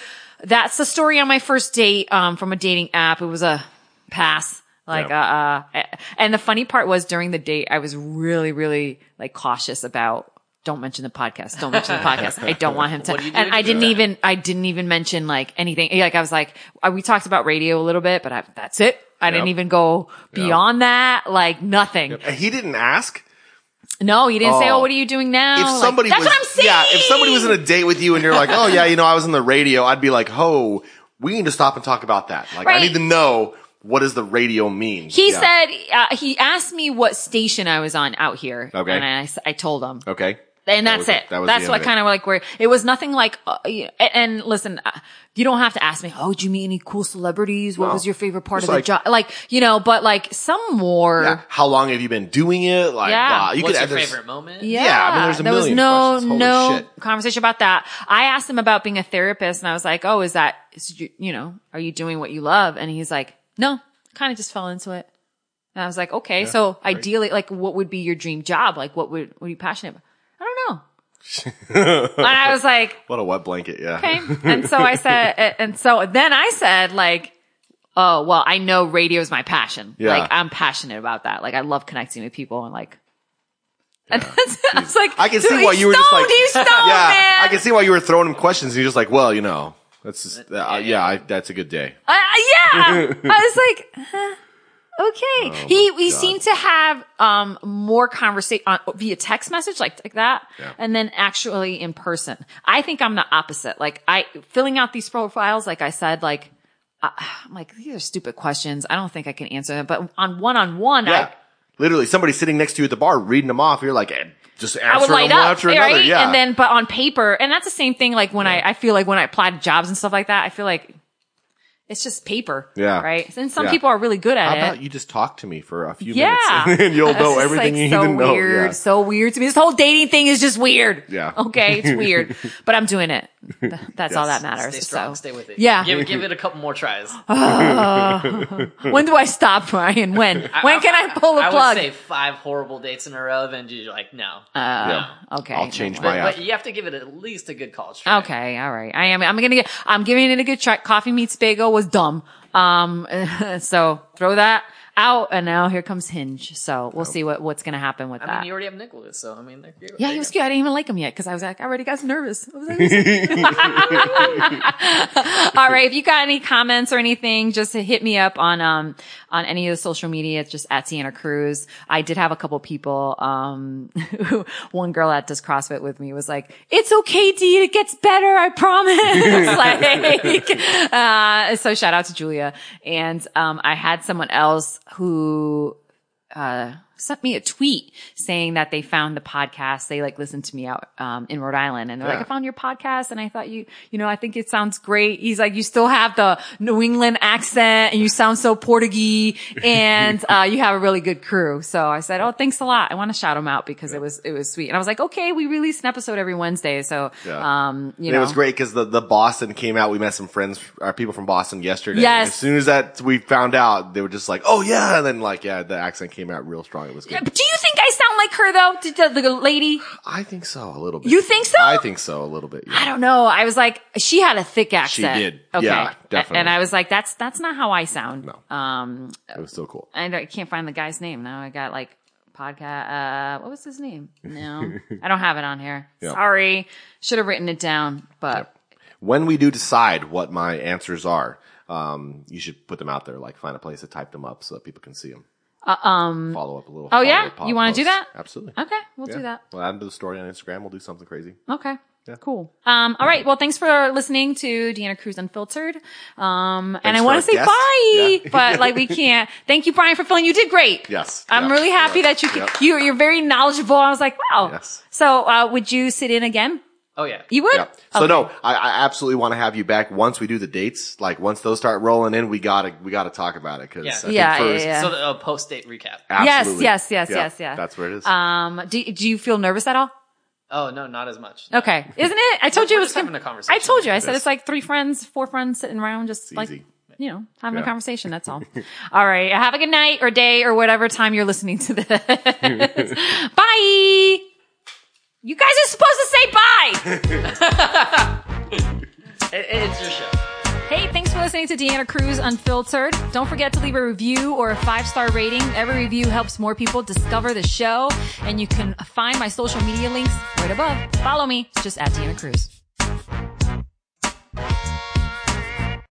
that's the story on my first date, um, from a dating app. It was a pass. Like, Yeah. uh, uh, and the funny part was during the date, I was really, really like cautious about don't mention the podcast. Don't mention the podcast. I don't want him to. Do and if I didn't that? even, I didn't even mention like anything. Like I was like, uh, we talked about radio a little bit, but I, that's it. I didn't even go beyond that. Like nothing. And he didn't ask. No, you didn't say, Oh. oh, what are you doing now? If Like, somebody that's was, what I'm saying. yeah, if somebody was in a date with you and you're like, oh yeah, you know, I was on the radio, I'd be like, oh, we need to stop and talk about that. Like, I Right. need to know what does the radio mean. He Yeah. said uh, he asked me what station I was on out here, Okay. and I told him, okay. And That that's was it. it. That was that's what kind of like where it was nothing like. Uh, and, and listen, uh, you don't have to ask me. Oh, did you meet any cool celebrities? What No. was your favorite part of like- the job? Like you know, but like some more. Yeah. How long have you been doing it? Like, Yeah. wow, you What's could your add favorite moment? Yeah, Yeah, I mean, there's a there was no no shit. conversation about that. I asked him about being a therapist, and I was like, "Oh, is that is you, you know, are you doing what you love?" And he's like, "No, kind of just fell into it." And I was like, "Okay, so ideally, like, what would be your dream job? Like, what would what are you passionate about?" And I was like, What a wet blanket. Yeah. okay. And so I said, and so then I said, like, oh, well, I know radio is my passion. Yeah. Like, I'm passionate about that. Like, I love connecting with people and like, and that's, I was like, I can see why you were just like, stoned, yeah, man. I can see why you were throwing him questions. And you're just like, well, you know, that's just, uh, yeah, I, that's a good day. Uh, yeah. I was like, huh, okay. he, he God. seemed to have, um, more conversation on via text message, like, like that. Yeah. And then actually in person. I think I'm the opposite. Like I, filling out these profiles, like I said, like, I, I'm like, these are stupid questions. I don't think I can answer them. But on one on one, Yeah. Literally, somebody sitting next to you at the bar reading them off. You're like, eh, just I would light up, after right? another. Yeah. And then, but on paper, and that's the same thing. Like when I, I feel like when I apply to jobs and stuff like that, I feel like it's just paper. Yeah. Right. And some Yeah. people are really good at How it. How about you just talk to me for a few Yeah. minutes and you'll know everything like, you so need to know. So weird, Yeah. so weird to me. This whole dating thing is just weird. Yeah. Okay, it's weird, but I'm doing it. Th- That's all that matters. Stay strong. so. Stay with it. Yeah. Give, give it a couple more tries. when do I stop, Brian? When? when can I pull the I plug? would say five horrible dates in a row, then you're like, no. uh, okay. I'll change but, my app. but you have to give it at least a good college try. Okay, all right. I am. I'm gonna get. I'm giving it a good try. Coffee meets bagel was dumb. Um, so throw that out, and now here comes Hinge. So we'll see what what's gonna happen with I that. mean, you already have Nicholas, so I mean, they're cute. yeah, he was go. cute. I didn't even like him yet because I was like, I already got nervous. I was like, All right. If you got any comments or anything, just hit me up on, um, on any of the social media. It's just at Deanna Cruz. I did have a couple people, um, who- one girl that does CrossFit with me was like, it's okay, Dee. It gets better. I promise. like, uh, so shout out to Julia. And, um, I had someone else who, uh, sent me a tweet saying that they found the podcast. They like listened to me out, um, in Rhode Island and they're like, I found your podcast and I thought you, you know, I think it sounds great. He's like, you still have the New England accent and you sound so Portuguese and, uh, you have a really good crew. So I said, Oh, thanks a lot. I want to shout him out because it was, it was sweet. And I was like, okay, we release an episode every Wednesday. So, Yeah. um, you And know, it was great because the, the Boston came out. We met some friends, our people from Boston yesterday. Yes. As soon as that we found out, they were just like, "Oh yeah," and then like, yeah, the accent came out real strong. It was good. Do you think I sound like her though? The, the lady? I think so a little bit. You think so? I think so a little bit. Yeah. I don't know. I was like, she had a thick accent. She did. Okay. Yeah, definitely. And I was like, that's, that's not how I sound. No. Um, it was still cool. and I can't find the guy's name now. I got like podcast. Uh, what was his name? No, I don't have it on here. Yeah. Sorry. Should have written it down, but When we do decide what my answers are, um, you should put them out there. Like find a place to type them up so that people can see them. Uh, um, Follow up a little. Oh, yeah? You wanna do that? Absolutely. okay, we'll Yeah. do that. We'll add to the story on Instagram. We'll do something crazy. Okay. Yeah. Cool. Um, all right. Well, thanks for listening to Deanna Cruz Unfiltered. Um, and I want to say guest. bye, Yeah. but like we can't. Thank you, Brian, for filling. You did great. Yes. I'm really happy that you, Yeah. you, you're very knowledgeable. I was like, wow. Yes. So, uh, would you sit in again? Oh yeah. You would? Yeah. So no, I, I absolutely want to have you back once we do the dates. Like once those start rolling in, we gotta we gotta talk about it because Yeah. I think Yeah, for- yeah, yeah. So the uh, post date recap. Absolutely. yes, yes, Yeah, yes, yeah. That's where it is. Um, do, do you feel nervous at all? Oh no, not as much. Okay. Isn't it? I told you it was just having a conversation. I told you. I said it's like three friends, four friends sitting around, just like easy. you know, having a conversation. That's all. all right. Have a good night or day or whatever time you're listening to this. bye. You guys are supposed to say bye. It- it's your show. Hey, thanks for listening to Deanna Cruz Unfiltered. Don't forget to leave a review or a five star rating. Every review helps more people discover the show, and you can find my social media links right above. Follow me, just at Deanna Cruz.